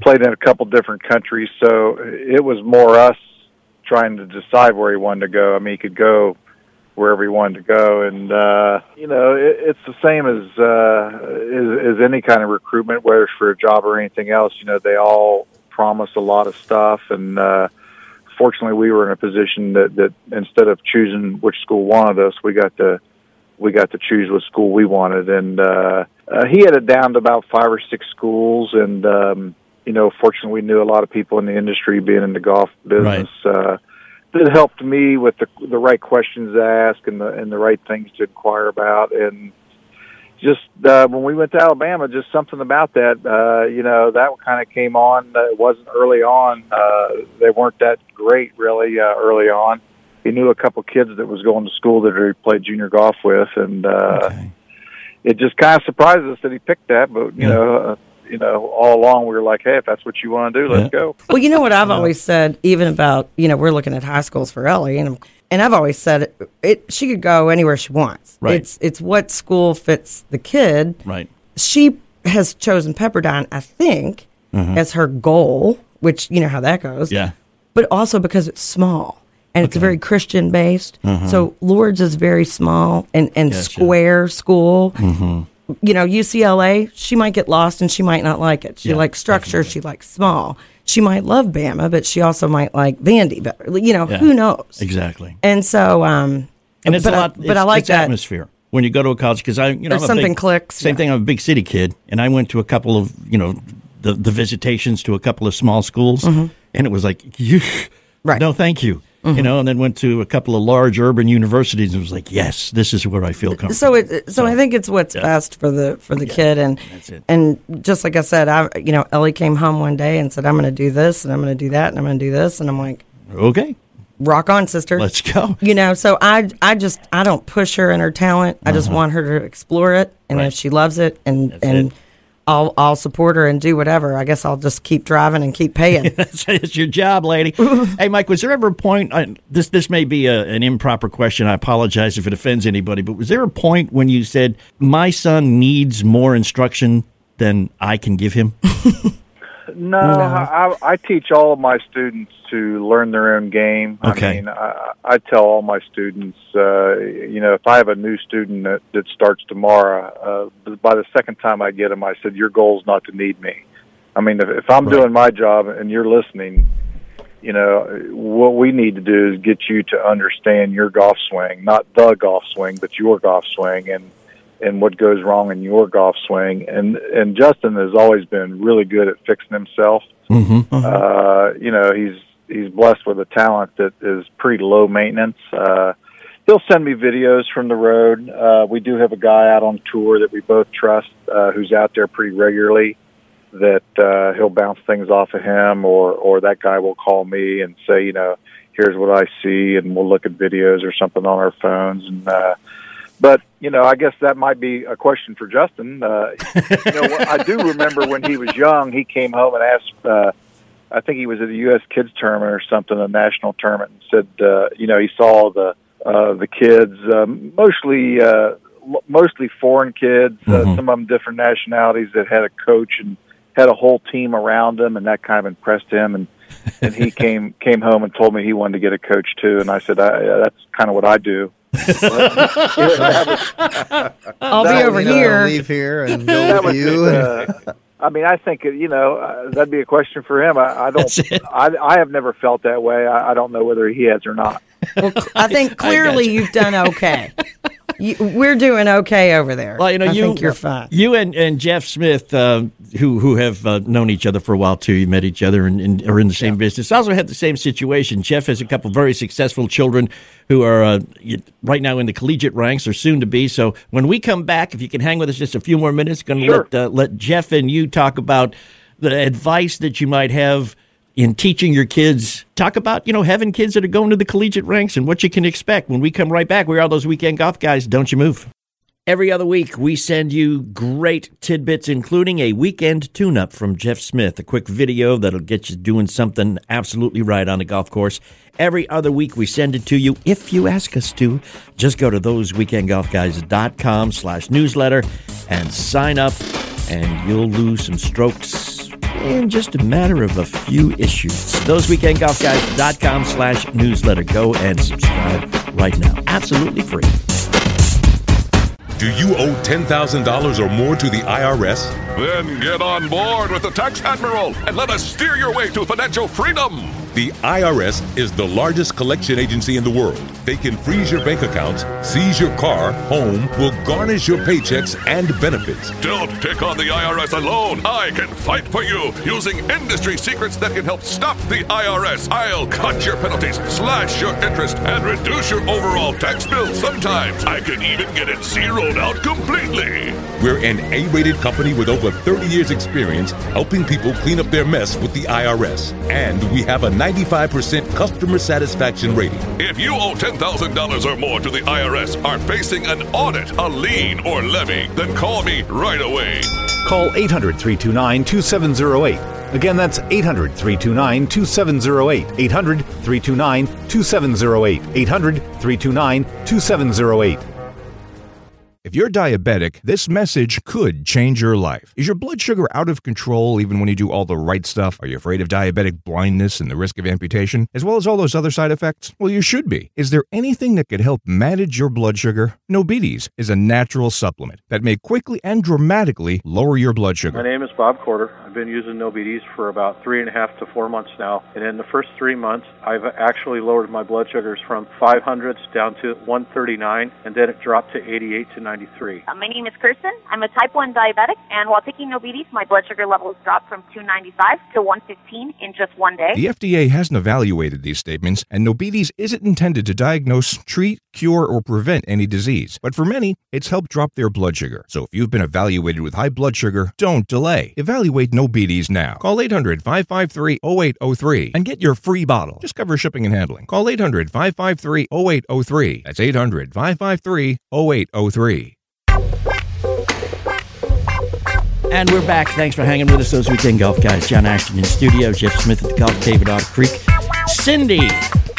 O: played in a couple different countries. So it was more us trying to decide where he wanted to go. I mean, he could go wherever he wanted to go, and uh, you know, it, it's the same as, uh, as as any kind of recruitment, whether it's for a job or anything else. You know, they all promise a lot of stuff, and uh, fortunately, we were in a position that that instead of choosing which school wanted us, we got to we got to choose what school we wanted, and uh, uh, he had it down to about five or six schools, and um, you know, fortunately, we knew a lot of people in the industry, being in the golf business. Uh, that helped me with the the right questions to ask and the and the right things to inquire about, and just uh, when we went to Alabama, just something about that, uh, you know, that kind of came on. Uh, it wasn't early on; uh, they weren't that great really uh, early on. He knew a couple kids that was going to school that he played junior golf with, and uh, it just kind of surprised us that he picked that. But you
C: Yeah.
O: know, uh, you know, all along we were like, hey, if that's what you want to do, let's go.
E: Well, you know what I've always said, even about you know we're looking at high schools for Ellie, and and I've always said it, it she could go anywhere she wants.
C: Right.
E: It's it's what school fits the kid.
C: Right.
E: She has chosen Pepperdine, I think,
C: Mhm.
E: as her goal, which you know how that goes.
C: Yeah.
E: But also because it's small and it's very Christian based.
C: Uh-huh.
E: So Lourdes is very small and and
C: Gotcha.
E: square school.
C: Mm-hmm.
E: You know, UCLA, she might get lost and she might not like it. She
C: Yeah,
E: likes structure, she likes small. She might love Bama, but she also might like Vandy better. You know,
C: Yeah.
E: who knows?
C: Exactly.
E: And so, um,
C: And it's
E: but
C: a
E: I-
C: lot.
E: but
C: it's,
E: I like
C: it's
E: that.
C: atmosphere when you go to a college because I, you know,
E: something
C: big,
E: clicks,
C: Same
E: yeah.
C: thing. I'm a big city kid, and I went to a couple of, you know, the the visitations to a couple of small schools,
E: Mhm.
C: and it was like, you,
E: Right.
C: no, thank you,
E: Mhm.
C: you know, and then went to a couple of large urban universities, and was like, yes, this is where I feel comfortable.
E: So it so, I think it's what's best for the for the kid and and just like I said, I you know Ellie came home one day and said I'm going to do this and I'm going to do that and I'm going to do this and I'm like
C: okay,
E: rock on sister
C: let's go.
E: you know so I I just I don't push her in her talent I just
C: Uh-huh.
E: want her to explore it and
C: Right.
E: if she loves it and and
C: it.
E: I'll I'll support her and do whatever I guess I'll just keep driving and keep paying
C: it's your job, lady. hey, Mike, was there ever a point? I, this this may be a, an improper question. I apologize if it offends anybody, but was there a point when you said my son needs more instruction than I can give him?
O: No, I, I teach all of my students to learn their own game.
C: Okay.
O: I mean, I, I tell all my students, uh, you know, if I have a new student that, that starts tomorrow, uh, by the second time I get them, I said, your goal is not to need me. I mean, if, if I'm doing my job and you're listening, you know, what we need to do is get you to understand your golf swing, not the golf swing, but your golf swing and, and what goes wrong in your golf swing. And, and Justin has always been really good at fixing himself.
C: Mm-hmm.
O: Uh, you know, he's, he's blessed with a talent that is pretty low maintenance. Uh, he'll send me videos from the road. Uh, we do have a guy out on tour that we both trust, uh, who's out there pretty regularly that, uh, he'll bounce things off of him or, or that guy will call me and say, you know, here's what I see and we'll look at videos or something on our phones. And, uh, but you know, I guess that might be a question for Justin. Uh, you know, I do remember when he was young, he came home and asked. Uh, I think he was at a U.S. Kids tournament or something, a national tournament, and said, uh, you know, he saw the uh, the kids, um, mostly uh, l- mostly foreign kids, uh, some of them different nationalities that had a coach and had a whole team around them, and that kind of impressed him. And and he came came home and told me he wanted to get a coach too. And I said, I, that's kind of what I do.
E: I'll be over
O: was,
E: here
D: leave here and go with you.
O: uh, I mean, I think you know uh, that'd be a question for him. I, I don't. I, I have never felt that way. I, I don't know whether he has or not.
E: I think clearly you've done okay you, we're doing okay over there
C: Well, you know,
E: I
C: you
E: think you're fine
C: You and, and Jeff Smith, uh, who who have uh, known each other for a while too. You met each other and, and are in the same business. Also had the same situation. Jeff has a couple very successful children who are uh, right now in the collegiate ranks or soon to be. So when we come back, if you can hang with us just a few more minutes, going to
O: Sure.
C: let uh, let Jeff and you talk about the advice that you might have in teaching your kids. Talk about you know having kids that are going to the collegiate ranks and what you can expect. When we come right back, we are those weekend golf guys. Don't you move. Every other week, we send you great tidbits, including a weekend tune up from Jeff Smith, a quick video that'll get you doing something absolutely right on the golf course. Every other week, we send it to you if you ask us to. Just go to thoseweekendgolfguys.com slash newsletter and sign up, and you'll lose some strokes in just a matter of a few issues. Thoseweekendgolfguys.com slash newsletter. Go and subscribe right now. Absolutely free.
G: Do you owe $10,000 or more to the IRS?
H: Then get on board with the Tax Admiral and let us steer your way to financial freedom.
G: The IRS is the largest collection agency in the world. They can freeze your bank accounts, seize your car, home, will garnish your paychecks and benefits.
H: Don't take on the IRS alone. I can fight for you using industry secrets that can help stop the IRS. I'll cut your penalties, slash your interest, and reduce your overall tax bill. Sometimes I can even get it zeroed out completely.
G: We're an A rated company with over 30 years' experience helping people clean up their mess with the IRS. And we have a 95% customer satisfaction rating.
H: If you owe $10,000 or more to the IRS, are facing an audit, a lien, or levy, then call me right away.
I: Call 800 329 2708. Again, that's 800 329 2708. 800 329 2708. 800 329 2708.
F: If you're diabetic, this message could change your life. Is your blood sugar out of control even when you do all the right stuff? Are you afraid of diabetic blindness and the risk of amputation, as well as all those other side effects? Well, you should be. Is there anything that could help manage your blood sugar? Nobetes is a natural supplement that may quickly and dramatically lower your blood sugar.
M: My name is Bob Corder. I've been using Nobetes for about three and a half to four months now. And in the first three months, I've actually lowered my blood sugars from 500s down to 139, and then it dropped to 88 to 93.
N: Uh, my name is Kirsten. I'm a type 1 diabetic, and while taking Nobetes, my blood sugar levels dropped from 295 to 115 in just one day.
F: The FDA hasn't evaluated these statements, and Nobetes isn't intended to diagnose, treat, cure, or prevent any disease. But for many, it's helped drop their blood sugar. So if you've been evaluated with high blood sugar, don't delay. Evaluate Nobetes now. Call 800 553 0803 and get your free bottle. Just cover shipping and handling. Call 800 553 0803. That's 800 553 0803.
C: And we're back. Thanks for hanging with us, those weekend golf guys. John Ashton in studio, Jeff Smith at the Golf at Otter Creek, Cyndy,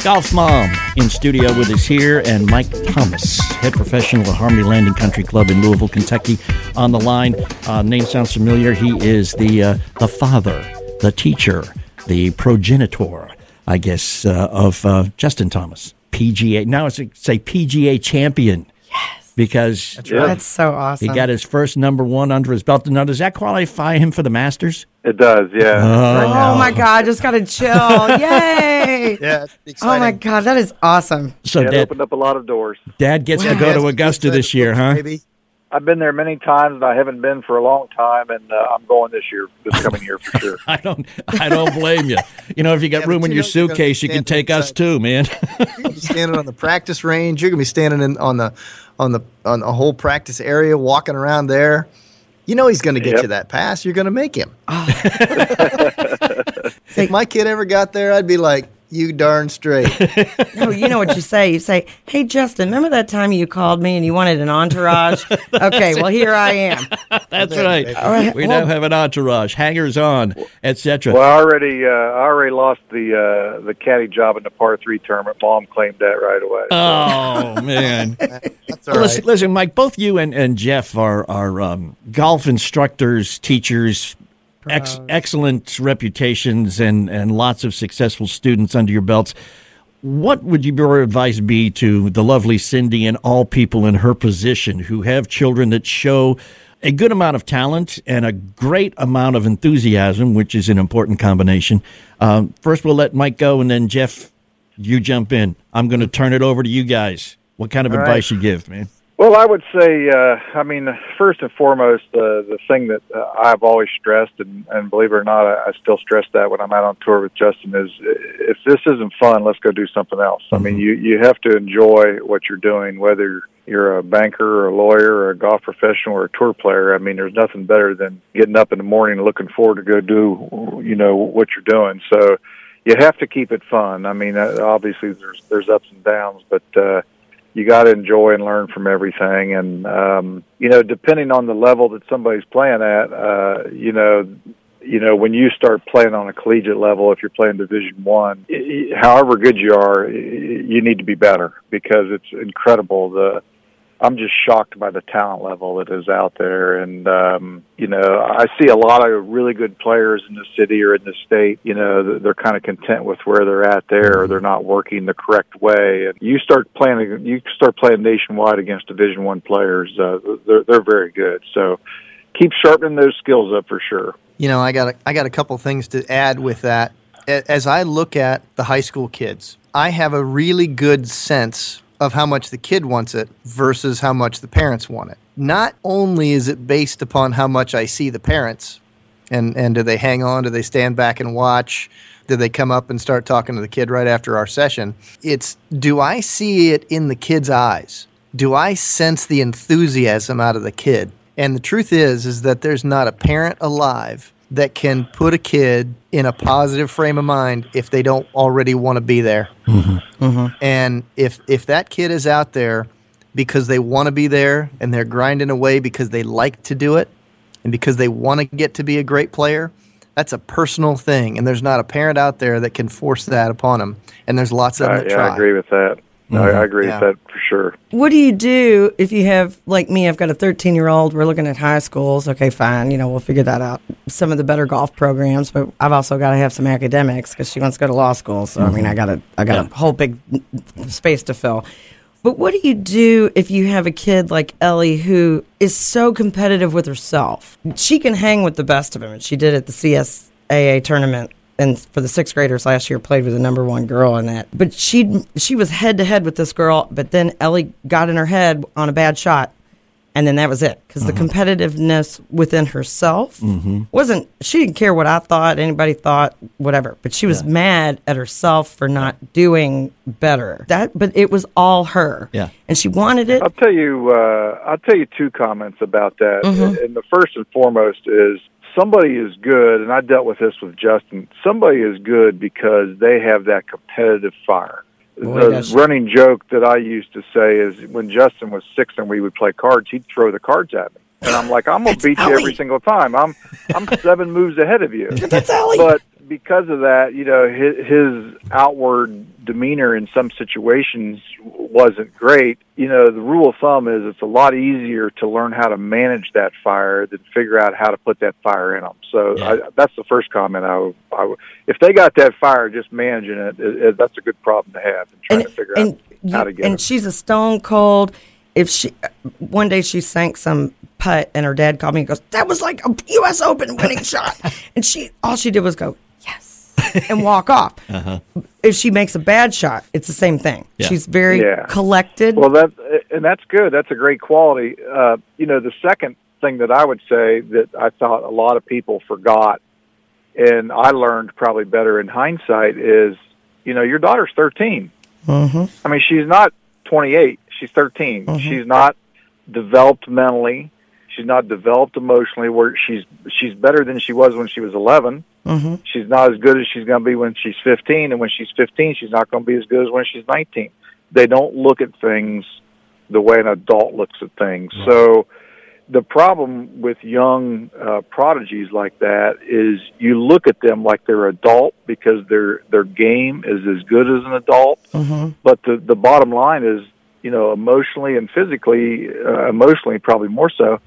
C: golf mom, in studio with us here, and Mike Thomas, head professional at Harmony Landing Country Club in Louisville, Kentucky, on the line. Uh, name sounds familiar. He is the uh, the father, the teacher, the progenitor, I guess, uh, of uh, Justin Thomas, PGA. Now it's a, say PGA champion. Yes. Because
E: That's right. That's so awesome.
C: He got his first number one under his belt. Now, does that qualify him for the Masters?
O: It does, yeah.
C: Oh,
E: Oh my God! Just got to chill. Yay!
D: Yeah.
E: Oh my God, that is awesome.
C: So
O: yeah, it
C: Dad,
O: opened up a lot of doors.
C: Dad gets to go to Augusta this year, huh? Maybe.
O: I've been there many times, and I haven't been for a long time, and uh, I'm going this year, this coming year for sure.
C: I don't, I don't blame you. You know, if you got
D: Yeah,
C: room
D: but
C: in your
D: know you're gonna
C: suitcase, you can
D: stand
C: take us too, man.
D: You're standing on the practice range. You're gonna be standing in on the on the on the whole practice area, walking around there. You know he's gonna get
O: Yep.
D: you that pass. You're gonna make him. Ah. if my kid ever got there, I'd be like, "You darn straight."
E: No, you know what you say. You say, "Hey, Justin, remember that time you called me and you wanted an entourage? okay, well here I am."
C: That's right.
E: All right,
C: We
E: well-
C: now have an entourage, hangers on, etc.
O: Well, I already, uh, I already lost the uh, the caddy job in the par three tournament. Mom claimed that right away.
C: Oh man!
D: That's
C: Well, listen, listen, Mike. Both you and, and Jeff are are um, golf instructors, teachers, ex- excellent reputations, and and lots of successful students under your belts. What would your advice be to the lovely Cyndy and all people in her position who have children that show a good amount of talent and a great amount of enthusiasm, which is an important combination? Um, first, we'll let Mike go, and then Jeff, you jump in. I'm going to turn it over to you guys. What kind of
O: All right.
C: advice you give, man?
O: Well, I would say, uh, I mean, first and foremost, uh, the thing that uh, I've always stressed, and, and believe it or not, I, I still stress that when I'm out on tour with Justin, is if this isn't fun, let's go do something else. I mean, you you have to enjoy what you're doing, whether you're a banker or a lawyer or a golf professional or a tour player. I mean, there's nothing better than getting up in the morning looking forward to go do, you know, what you're doing. So you have to keep it fun. I mean, uh, obviously there's there's ups and downs, but uh, you got to enjoy and learn from everything. And um, you know, depending on the level that somebody's playing at, uh, you know, you know, when you start playing on a collegiate level, if you're playing Division One, however good you are, you need to be better because it's incredible the I'm just shocked by the talent level that is out there. And, um, you know, I see a lot of really good players in the city or in the state, you know, they're kind of content with where they're at there or they're not working the correct way. And you start playing, you start playing nationwide against division one players, uh, they're, they're very good. So keep sharpening those skills up for sure.
D: You know, I got a, I got a couple things to add with that. As I look at the high school kids, I have a really good sense of how much the kid wants it versus how much the parents want it. Not only is it based upon how much I see the parents, and and do they hang on? Do they stand back and watch? Do they come up and start talking to the kid right after our session? It's do I see it in the kid's eyes? Do I sense the enthusiasm out of the kid? And the truth is is that there's not a parent alive that can put a kid in a positive frame of mind if they don't already want to be there. And if if that kid is out there because they want to be there and they're grinding away because they like to do it and because they want to get to be a great player, that's a personal thing. And there's not a parent out there that can force that upon them. And there's lots of them
O: Uh,
D: that
O: yeah,
D: try.
O: I agree with that. No, I mm-hmm. agree
E: Yeah.
O: with that for sure.
E: What do you do if you have, like me, I've got a 13 year old, we're looking at high schools. Okay, fine, you know, we'll figure that out. Some of the better golf programs, but I've also got to have some academics because she wants to go to law school. So, I mean, I mm-hmm. got a, I got a whole big space to fill. But what do you do if you have a kid like Ellie who is so competitive with herself? She can hang with the best of them, and she did at the CSAA tournament. And for the sixth graders last year, played with the number one girl in that. But she she was head to head with this girl. But then Ellie got in her head on a bad shot, and then that was it. Because the competitiveness within herself
C: Mm-hmm.
E: wasn't she didn't care what I thought, anybody thought, whatever. But she was mad at herself for not doing better. That but it was all her.
C: Yeah.
E: And she wanted it.
O: I'll tell you. Uh, I'll tell you two comments about that.
E: Mhm.
O: And the first and foremost is somebody is good, and I dealt with this with Justin. Somebody is good because they have that competitive fire.
E: Boy,
O: the
E: that's-
O: running joke that I used to say is when Justin was six and we would play cards, he'd throw the cards at me, and I'm like, I'm gonna beat you every single time. I'm I'm seven moves ahead of you.
E: That's Ellie.
O: But because of that, you know, his, his outward demeanor in some situations wasn't great. You know, the rule of thumb is it's a lot easier to learn how to manage that fire than figure out how to put that fire in them. So I, that's the first comment I would, I would. If they got that fire, just managing it, it, it that's a good problem to have and trying to figure
E: and
O: out how to get
E: and
O: it.
E: she's a stone cold. If she one day she sank some putt and her dad called me and goes, "That was like a U.S. Open winning shot," and she all she did was go and walk off.
C: Uh-huh.
E: If she makes a bad shot, it's the same thing.
O: Yeah.
E: She's very
O: Yeah.
E: collected.
O: Well, that and that's good. That's a great quality. Uh, you know, the second thing that I would say that I thought a lot of people forgot, and I learned probably better in hindsight, is you know your daughter's thirteen.
E: Mm-hmm.
O: I mean, she's not twenty eight. She's 13
E: Mhm.
O: She's not developed mentally. She's not developed emotionally. Where she's she's better than she was when she was eleven.
E: Mm-hmm.
O: She's not as good as she's going to be when she's 15, and when she's 15, she's not going to be as good as when she's 19. They don't look at things the way an adult looks at things. So the problem with young uh, prodigies like that is you look at them like they're adult because their their game is as good as an adult.
E: Mm-hmm.
O: But the the bottom line is, you know, emotionally and physically, uh, emotionally probably more so,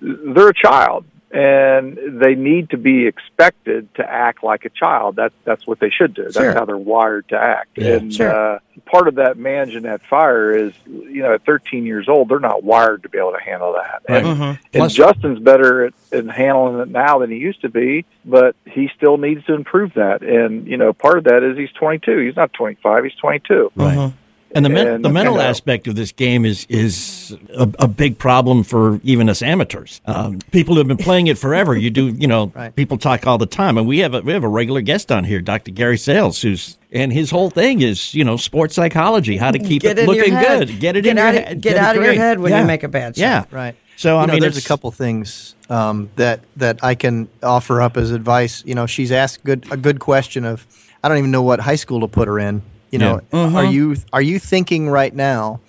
O: they're a child and they need to be expected to act like a child. That's that's what they should do. That's
E: Sure.
O: how they're wired to act.
C: Yeah.
O: And
E: Sure.
O: uh, part of that managing that fire is, you know, at 13 years old, they're not wired to be able to handle that.
C: Right.
O: And,
E: Mhm.
O: and Justin's better at, at handling it now than he used to be, but he still needs to improve that. And you know, part of that is he's 22. He's not 25. He's 22.
C: Right. And the, men-
O: And,
C: the mental aspect of this game is is a, a big problem for even us amateurs. Um, people who have been playing it forever. You do, you know,
D: Right.
C: people talk all the time, and we have a we have a regular guest on here, Dr. Gary Sales, who's and his whole thing is you know sports psychology, how to keep
E: Get
C: it looking good, get it
E: Get
C: in
E: out
C: your
E: of-
C: head,
E: get
C: it
E: out of your head when you make a bad shot.
C: Yeah,
D: Right.
C: So I
D: You know,
C: mean,
D: there's a couple things um, that that I can offer up as advice. You know, she's asked good a good question of I don't even know what high school to put her in. You know,
E: Yeah.
D: are
E: Mhm.
D: you are you thinking right now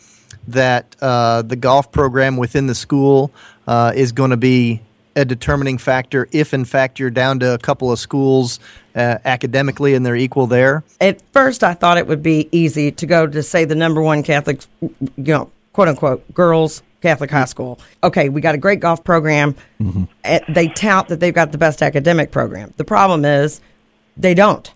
D: that uh, the golf program within the school uh, is going to be a determining factor if in fact you're down to a couple of schools uh, academically and they're equal there?
E: At first, I thought it would be easy to go to say the number one Catholic, you know, quote unquote, girls Catholic high school. Okay, we got a great golf program. Eh, They tout that they've got the best academic program. The problem is they don't.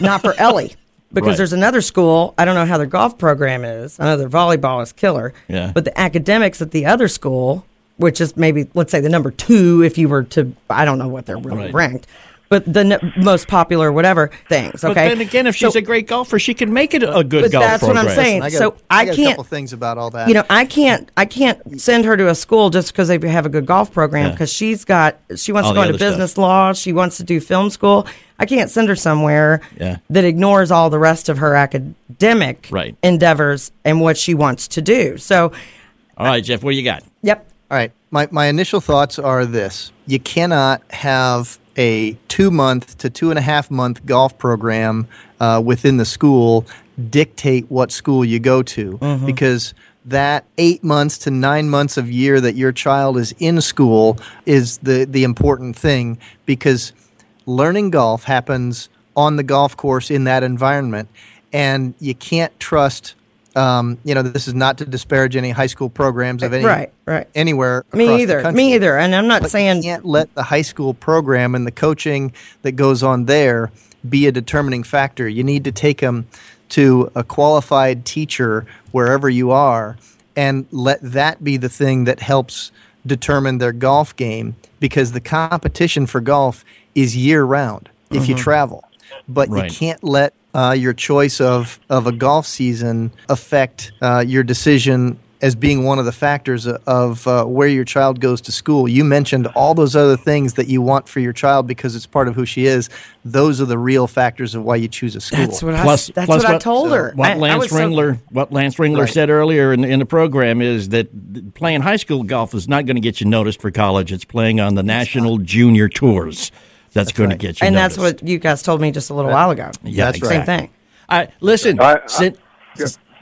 E: Not for Ellie. Because
C: Right.
E: there's another school, I don't know how their golf program is. I know their volleyball is killer.
C: Yeah.
E: But the academics at the other school, which is maybe, let's say, the number two, if you were to, I don't know what they're really
C: Right.
E: ranked, but the n- most popular, whatever things. Okay.
C: But
E: Okay.
C: then again, if she's
E: So-
C: a great golfer, she can make it a good
E: But
C: golf
E: that's what I'm saying.
D: I got,
E: So
D: I
E: I
D: got
E: can't-
D: couple things about all that.
E: you know, I can't, I can't send her to a school just because they have a good golf program
C: Yeah.
E: because she's got, she wants
C: All
E: to go
C: the
E: into business
C: stuff.
E: law. She wants to do film school. I can't send her somewhere
C: Yeah.
E: that ignores all the rest of her academic
C: Right.
E: endeavors and what she wants to do. So,
C: All right, Jeff, what do you got?
E: yep.
D: All right. My, my initial thoughts are this you cannot have a two month to two and a half month golf program uh, within the school dictate what school you go to. Because that eight months to nine months of year that your child is in school is the, the important thing because learning golf happens on the golf course in that environment. And you can't trust Um, you know, this is not to disparage any high school programs of any
E: Right, right.
D: anywhere.
E: Me
D: across the
E: either. Me either. And I'm not
D: But
E: saying
D: you can't let the high school program and the coaching that goes on there be a determining factor. You need to take them to a qualified teacher wherever you are and let that be the thing that helps determine their golf game because the competition for golf is year round if you
C: Mhm.
D: travel. But
C: Right.
D: you can't let uh, your choice of, of a golf season affect uh, your decision as being one of the factors of uh, where your child goes to school. You mentioned all those other things that you want for your child because it's part of who she is. Those are the real factors of why you choose a school.
E: That's what I- that's plus what I told her.
C: What
E: I- I
C: Lance
E: was so-
C: Ringler, what Lance Ringler
D: Right.
C: said earlier in, in the program is that playing high school golf is not going to get you noticed for college. It's playing on the national junior tours that's, going to get you.
E: and
C: noticed.
E: that's what you guys told me just a little while ago.
C: Yeah,
E: Same
C: exactly.
E: thing.
C: All right, listen,
E: I- I-
C: Cin-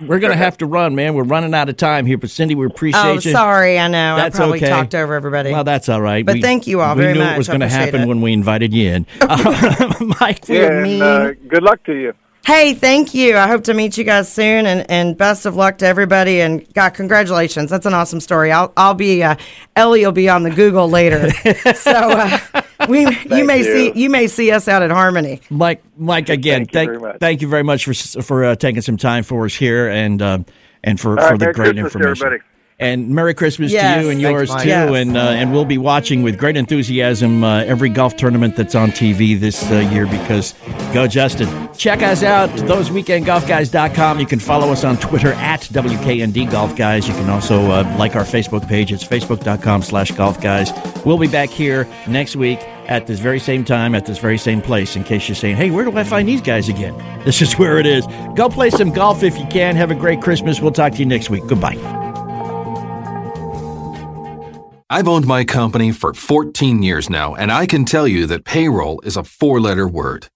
C: we're going to have to run, man. We're running out of time here, but Cyndy, we appreciate
E: Oh,
C: you.
E: sorry. I know.
C: That's
E: I probably
C: okay.
E: talked over everybody.
C: Well, that's all right.
E: But thank you all
C: we knew it was going to happen
E: it.
C: when we invited you in. Mike,
E: We're
O: Yeah, and
E: mean.
O: uh, good luck to you.
E: Hey, thank you. I hope to meet you guys soon, and, and best of luck to everybody. And God, congratulations. That's an awesome story. I'll I'll be uh, Ellie will be on the Google later, so uh, we you may
C: you.
E: see you may see us out at Harmony.
C: Mike, Mike, again, thank thank you very much for s- for uh, taking some time for us here and uh, and for,
O: All
C: for
O: right,
C: the
O: Merry
C: great
O: Christmas to
C: information.
O: everybody.
C: And Merry Christmas
E: Yes.
C: to you and yours
E: Mike.
C: too.
E: Yes.
C: And uh, and we'll be watching with great enthusiasm uh, every golf tournament that's on TV this uh, year because go Justin. Check us out, thoseweekendgolfguys.com. You can follow us on Twitter at WKND Golf Guys. You can also uh, like our Facebook page. It's facebook.com slash golf guys. We'll be back here next week at this very same time, at this very same place, in case you're saying, hey, where do I find these guys again? This is where it is. Go play some golf if you can. Have a great Christmas. We'll talk to you next week. Goodbye.
A: I've owned my company for 14 years now, and I can tell you that payroll is a four letter word.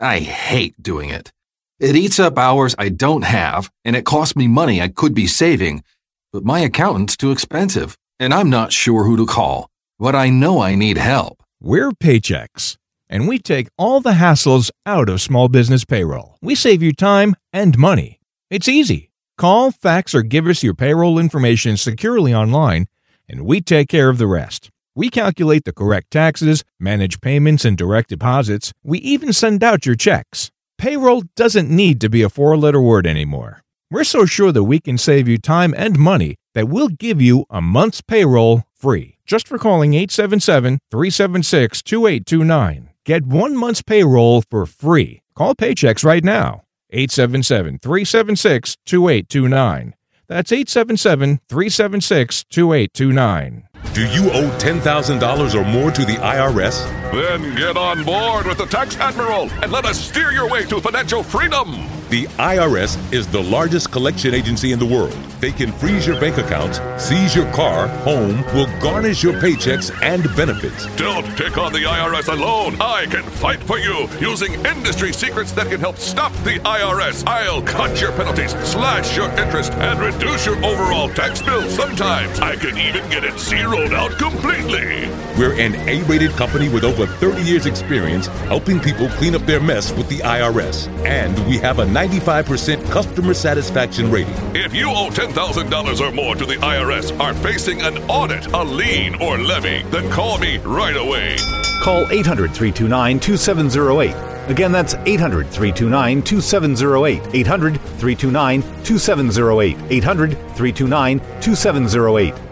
A: I hate doing it. It eats up hours I don't have, and it costs me money I could be saving, but my accountant's too expensive, and I'm not sure who to call. But I know I need help.
F: We're Paychex, and we take all the hassles out of small business payroll. We save you time and money. It's easy. Call, fax, or give us your payroll information securely online, and we take care of the rest. We calculate the correct taxes, manage payments and direct deposits. We even send out your checks. Payroll doesn't need to be a four letter word anymore. We're so sure that we can save you time and money that we'll give you a month's payroll free just for calling 877 376 2829. Get one month's payroll for free. Call Paychex right now. 877 376 2829. That's 877 376 2829.
G: Do you owe $10,000 or more to the IRS?
H: Then get on board with the Tax Admiral and let us steer your way to financial freedom.
G: The IRS is the largest collection agency in the world. They can freeze your bank accounts, seize your car, home, will garnish your paychecks and benefits.
H: Don't take on the IRS alone. I can fight for you using industry secrets that can help stop the IRS. I'll cut your penalties, slash your interest, and reduce your overall tax bill. Sometimes I can even get it zeroed out completely.
G: We're an A rated company with over 30 years' experience helping people clean up their mess with the IRS. And we have a 95% customer satisfaction rating.
H: If you owe $10,000 or more to the IRS, are facing an audit, a lien, or levy, then call me right away.
I: Call 800 329 2708. Again, that's 800 329 2708. 800 329 2708. 800 329 2708.